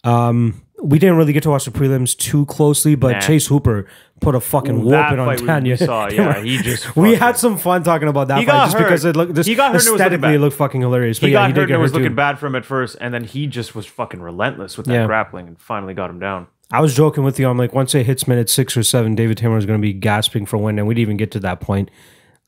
Um, we didn't really get to watch the prelims too closely, but Nah. Chase Hooper put a fucking Ooh, on Tanya. we saw, [LAUGHS] yeah, he just we had some fun talking about that He fight just hurt. because it looked just He got hurt and it was looking aesthetically it bad. looked fucking hilarious. But He yeah, got he hurt did and get it was hurt looking bad for him at first, and then he just was fucking relentless with that Yeah. grappling and finally got him down. I was joking with you. I'm like, once it hits minute six or seven, David Teymur is going to be gasping for wind, and we didn't even get to that point.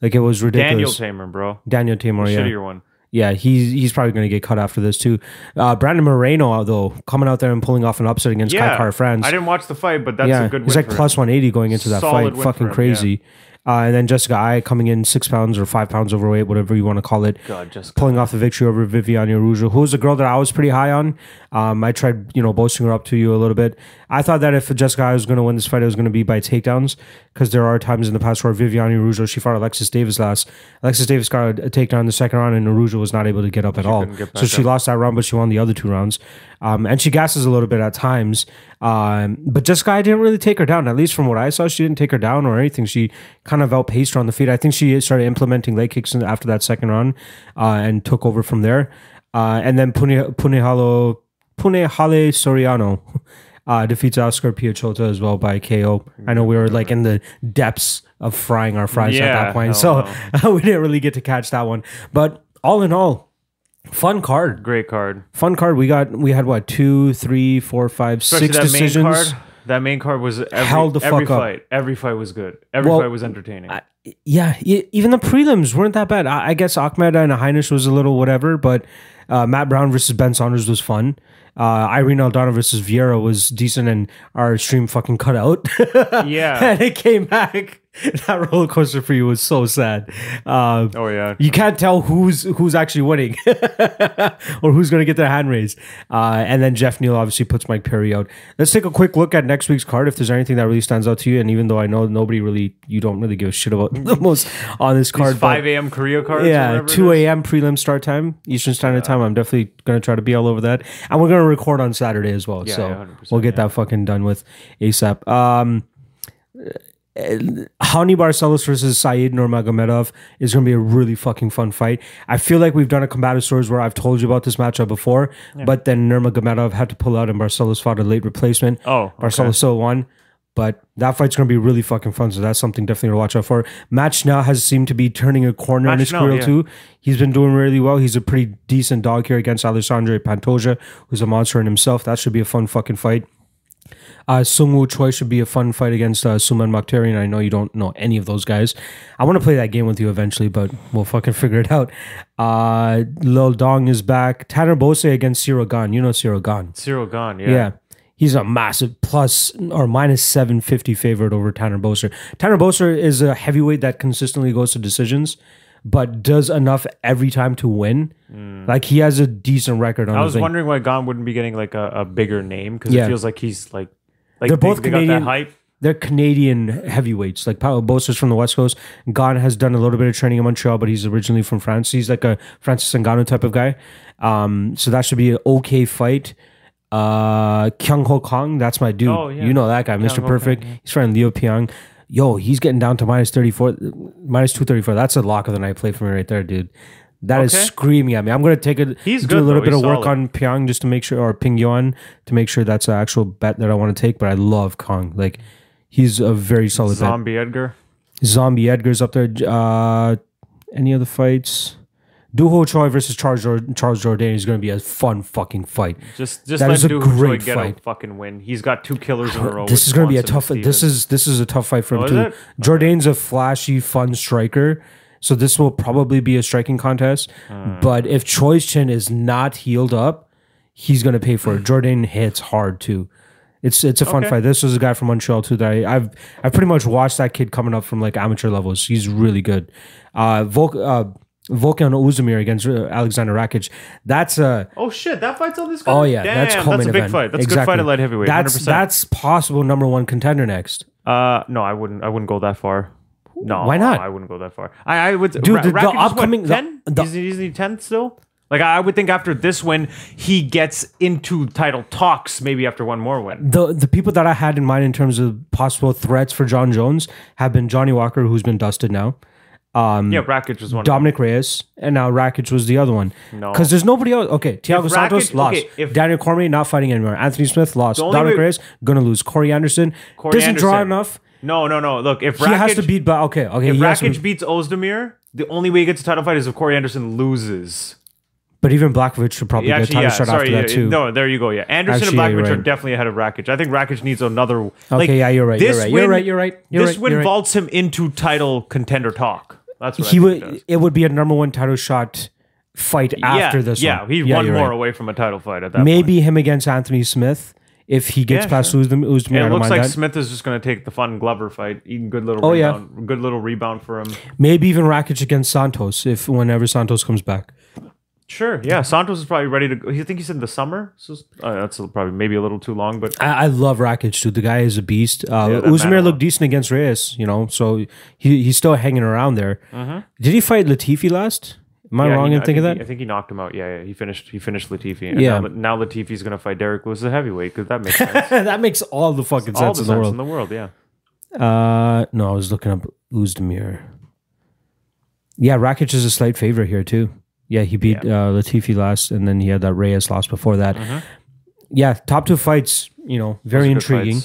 Like it was ridiculous. Daniel. Teymur, bro. Daniel Teymur, yeah, Shittier one. Yeah, he's he's probably going to get cut after this too. Uh, Brandon Moreno, though, coming out there and pulling off an upset against Yeah, Kai Kara-France. I didn't watch the fight, but that's yeah, a good. he's win like for 180 going into that Solid fight. Fucking him, crazy. Uh, and then Jessica Eye coming in six pounds or five pounds overweight, whatever you want to call it. God, just pulling off the victory over Viviane Araújo, who was a girl that I was pretty high on. Um, I tried, you know, boasting her up to you a little bit. I thought that if Jessica was going to win this fight, it was going to be by takedowns because there are times in the past where Viviane Araújo, she fought Alexis Davis last. Alexis Davis got a takedown in the second round and Araújo was not able to get up at all. So she up. lost that round, but she won the other two rounds. Um, and she gasses a little bit at times. Um, but Jessica Eye didn't really take her down. At least from what I saw, she didn't take her down or anything. She kind of outpaced her on the feet. I think she started implementing leg kicks in- after that second round uh, and took over from there. Uh, and then Pune Punehalo Punahele Soriano [LAUGHS] uh, defeats Oskar Piechota as well by KO. I know we were like in the depths of frying our fries at that point, so [LAUGHS] we didn't really get to catch that one. But all in all, fun card. great card. Fun card. We got we had what two, three, four, five, Especially six that decisions. main card. That main card was every, Held the every fuck up. fight. Every fight was good. Every Well, fight was entertaining. Yeah, e- even the prelims weren't that bad. I, I guess Ahmed and Heinisch was a little whatever, but uh, Matt Brown versus Ben Saunders was fun. Uh, Irene Aldana versus Vieira was decent, and our stream fucking cut out. [LAUGHS] Yeah. and it came back. [LAUGHS] That roller coaster for you was so sad. Uh, oh yeah. you can't tell who's who's actually winning [LAUGHS] or who's going to get their hand raised. Uh, and then Geoff Neal obviously puts Mike Perry out. Let's take a quick look at next week's card. If there's anything that really stands out to you, and even though I know nobody really, you don't really give a shit about [LAUGHS] the most on this card, These 5 a.m. Korea card. yeah, 2 a.m. prelim start time, Eastern Standard Time. I'm definitely going to try to be all over that. And we're going to record on Saturday as well. Yeah, so yeah, 100%, we'll get that fucking done with ASAP. Um, Raoni Barcelos versus Said Nurmagomedov is going to be a really fucking fun fight. I feel like we've done a combative stories where I've told you about this matchup before, but then Nurmagomedov had to pull out and Barcelos fought a late replacement. Oh, okay. Barcelos still won. But that fight's going to be really fucking fun. So that's something definitely to watch out for. Match now has seemed to be turning a corner in his Now, career yeah. too. He's been doing really well. He's a pretty decent dog here against Alexandre Pantoja, who's a monster in himself. That should be a fun fucking fight. Uh, Seungwoo Choi should be a fun fight against uh, Suman Mokhtarian. I know you don't know any of those guys. I want to play that game with you eventually, but we'll fucking [LAUGHS] figure it out. Uh, Lil Dong is back. Tanner Bose against Ciryl Gane. You know Ciryl Gane. Ciryl Gane. Yeah. Yeah. He's a massive plus or minus 750 favorite over Tanner Boser. Tanner Boser is a heavyweight that consistently goes to decisions, but does enough every time to win. Like he has a decent record on Mm. I was wondering why Gane wouldn't be getting like a, a bigger name because Yeah. it feels like he's like like They're they- both they got Canadian. that hype. They're Canadian heavyweights. Like Paolo Boser's from the West Coast. Gane has done a little bit of training in Montreal, but he's originally from France. He's like a Francis Ngannou type of guy. Um, so that should be an okay fight. Uh, Kyung Ho Kang, that's my dude. Oh, yeah. You know that guy, Mr. Ho Perfect. Kang, yeah. He's fighting Liu Pingyuan. Yo, he's getting down to minus 34, minus 234. That's a lock of the night play for me right there, dude. That is Okay. screaming at me. I'm going to take it, He's do a little bit He's of work solid. on Pyong just to make sure, or Ping Yuan to make sure that's an actual bet that I want to take. But I love Kong. Like, he's a very solid bet. Zombie Edgar. Zombie Edgar's up there. Uh, any other fights? Doo Ho Choi versus Charles, Charles Jourdain is going to be a fun fucking fight. Just just That let is a great Choi get fight. a fucking win. He's got two killers in a row. This is going to be a tough. This is this is a tough fight for him Oh, too. Jordan's Jourdain's a flashy, fun striker, so this will probably be a striking contest. Hmm. But if Choi's chin is not healed up, he's going to pay for it. [SIGHS] Jourdain hits hard too. It's it's a fun Okay. fight. This was a guy from Montreal too that I, I've I've pretty much watched that kid coming up from like amateur levels. He's really good. Uh, Volk, uh, Volkan Oezdemir against uh, Aleksandar Rakic. That's a Oh shit! That fight's on this. Card? oh yeah, Damn, that's that's a big event. fight. That's a good fight at light heavyweight. That's 100%. that's possible number one contender next. Uh, no, I wouldn't. I wouldn't go that far. No, Why not? I wouldn't go that far. I, I would. Dude, the- the what, upcoming- the- 10? Is he, is he ten still? Like I would think after this win, he gets into title talks. Maybe after one more win. the the people that I had in mind in terms of possible threats for Jon Jones have been Johnny Walker, who's been dusted now, um, Yeah, Rakic was one. Dominick Reyes, and now Rakic was the other one. No. because there's nobody else. Okay, Thiago Santos lost. okay, if- Daniel Cormier not fighting anymore. Anthony Smith lost. Dominick way- Reyes gonna lose. Corey Anderson Corey doesn't draw enough. No, no, no. Look, if he has to beat. But okay, okay, if he has to- Rakic beats Oezdemir, the only way he gets a title fight is if Corey Anderson loses. but even Blachowicz should probably Yeah, get a actually, title yeah. shot Sorry, after yeah, that too. no, there you go. Yeah, Anderson Actually, yeah, and you're Blachowicz are right. definitely ahead of Rakic. I think Rakic needs another. Okay, like, yeah, you're right. You're right. You're right. You're right. You're this right. win You're right. vaults him into title contender talk. That's what he I think it would. does. It would be a number one title shot fight after yeah, this yeah, one. he's one you're more right. away from a title fight at that point. Maybe him against Anthony Smith if he gets Yeah, past sure. Uzdem- Oezdemir. I And it looks like that. Smith is just going to take the fun Glover fight. Even good little Oh, yeah. rebound, good little rebound for him. Maybe even Rakic against Santos if whenever Santos comes back. Sure, yeah. Santos is probably ready to. go. I think he said in the summer. So uh, that's probably maybe a little too long, but I, I love Rakic, dude. The guy is a beast. Uh, Yeah, that man Oezdemir a looked decent against Reyes, you know, so he he's still hanging around there. Did he fight Latifi last? Am I Mm-hmm. yeah, wrong he- in thinking think that? He, I think he knocked him out. Yeah, yeah. He finished. He finished Latifi. And Yeah. Now, now Latifi's going to fight Derrick Lewis, a heavyweight, because that makes [LAUGHS] sense. that makes all the fucking All sense the in the sense world. in the world. Yeah. Uh, no, I was looking up Oezdemir. Yeah, Rakic is a slight favorite here too. Yeah, he beat uh, Latifi last, and then he had that Reyes loss before that. Yeah, top two fights. You know, very Mm-hmm. Those intriguing.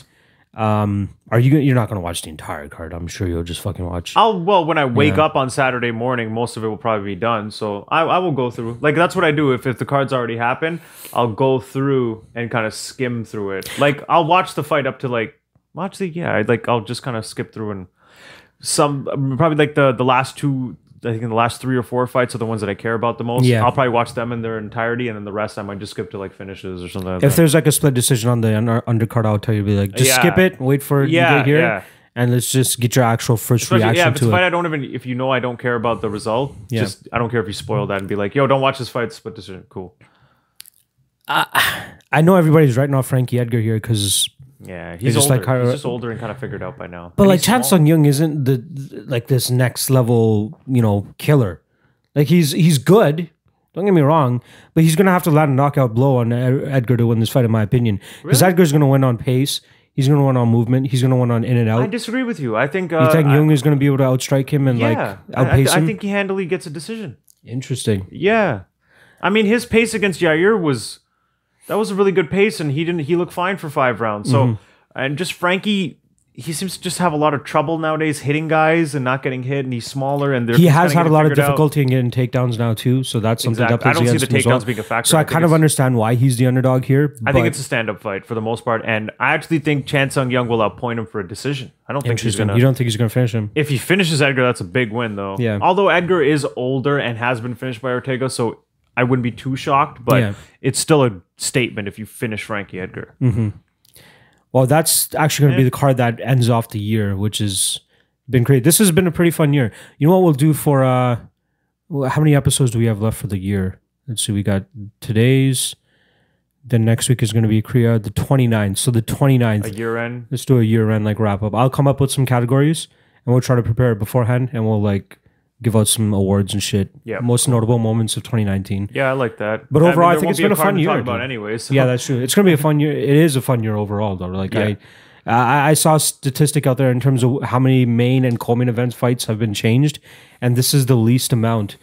Um, are you? You're not going to watch the entire card. I'm sure you'll just fucking watch. I'll well when I wake Yeah. up on Saturday morning, most of it will probably be done. So I, I will go through. Like that's what I do. If if the cards already happen, I'll go through and kind of skim through it. Like I'll watch the fight up to like watch the yeah. Like I'll just kind of skip through and some probably like the the last two. I think in the last three or four fights are the ones that I care about the most. Yeah. I'll probably watch them in their entirety, and then the rest I might just skip to like finishes or something. Like If that. there's like a split decision on the under- undercard, I'll tell you, be like, just Yeah. skip it, wait for it Yeah, to get here, yeah. and let's just get your actual first Especially, reaction yeah, if it's to a it. fight I don't even if you know I don't care about the result, Yeah. just I don't care if you spoil that and be like, yo, don't watch this fight, split decision. Cool. I know everybody's writing off Frankie Edgar here because, Yeah, he's just older. like how- he's just older and kind of figured out by now. but And like he's Chan. Sung Jung isn't the like this next level, you know, killer. Like he's he's good. Don't get me wrong, but he's gonna have to land a knockout blow on Edgar to win this fight, in my opinion. Because Edgar's gonna win on pace. He's gonna win on movement. He's gonna win on in and out. I disagree with you. I think. Uh, you think I- Jung is gonna be able to outstrike him and yeah, like I- I, outpace I think he handily gets a decision. Interesting. Yeah, I mean his pace against Yair was that was a really good pace, and he didn't. He looked fine for five rounds. So, Mm-hmm. and just Frankie. He seems to just have a lot of trouble nowadays hitting guys and not getting hit, and he's smaller. And they're He has had a lot of figured out. difficulty in getting takedowns now too, so that's something Exactly. that I don't see the as well. takedowns being a factor. So I, I kind of understand why he's the underdog here. I think it's a stand-up fight for the most part, and I actually think Chan Sung Jung will outpoint him for a decision. I don't think he's gonna. You don't think he's going to finish him? if he finishes Edgar, that's a big win, though. Yeah. Although Edgar is older and has been finished by Ortega, so I wouldn't be too shocked. But Yeah. it's still a statement if you finish Frankie Edgar. Well, that's actually going to be the card that ends off the year, which has been great. This has been a pretty fun year. You know what we'll do for uh how many episodes do we have left for the year? Let's see. We got today's then next week is going to be Korea the 29th. So the 29th. A year end. Let's do a year end like wrap up. I'll come up with some categories and we'll try to prepare it beforehand and we'll like give out some awards and shit. Yeah, Most notable moments of 2019. Yeah, I like that. But overall, I there think won't it's be been a fun year, Talk about anyways. so- Yeah, that's true. It's gonna be a fun year. It is a fun year overall, though. Like Yeah. I, I, I saw a statistic out there in terms of how many main and co-main events fights have been changed, and this is the least amount.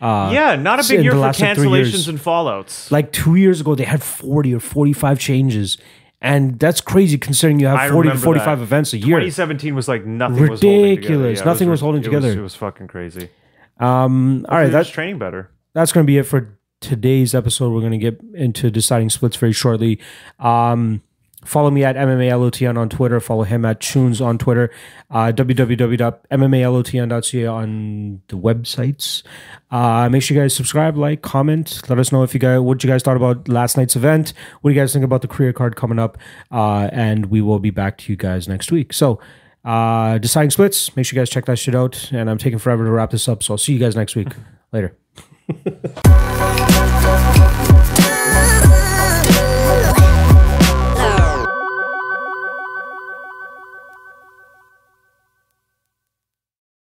Uh, yeah, not a big year for like, cancellations and fallouts. Like two years ago, they had forty or forty-five changes, and that's crazy considering you have I forty to forty-five that. events a year. 2017 was like nothing was holding together. Ridiculous. Yeah, Nothing ri- was holding it together. it was fucking crazy. Um, all right, that's training better. that's going to be it for today's episode. We're going to get into deciding splits very shortly. Um, follow me at MMALOTN on Twitter. Follow him at Tunes on Twitter. Uh, www.mmalotn.ca on the websites. Uh, make sure you guys subscribe, like, comment. Let us know if you guys what you guys thought about last night's event. What do you guys think about the career card coming up? Uh, and we will be back to you guys next week. So. Uh, deciding splits. Make sure you guys check that shit out. And I'm taking forever to wrap this up. So I'll see you guys next week. [LAUGHS] Later. [LAUGHS]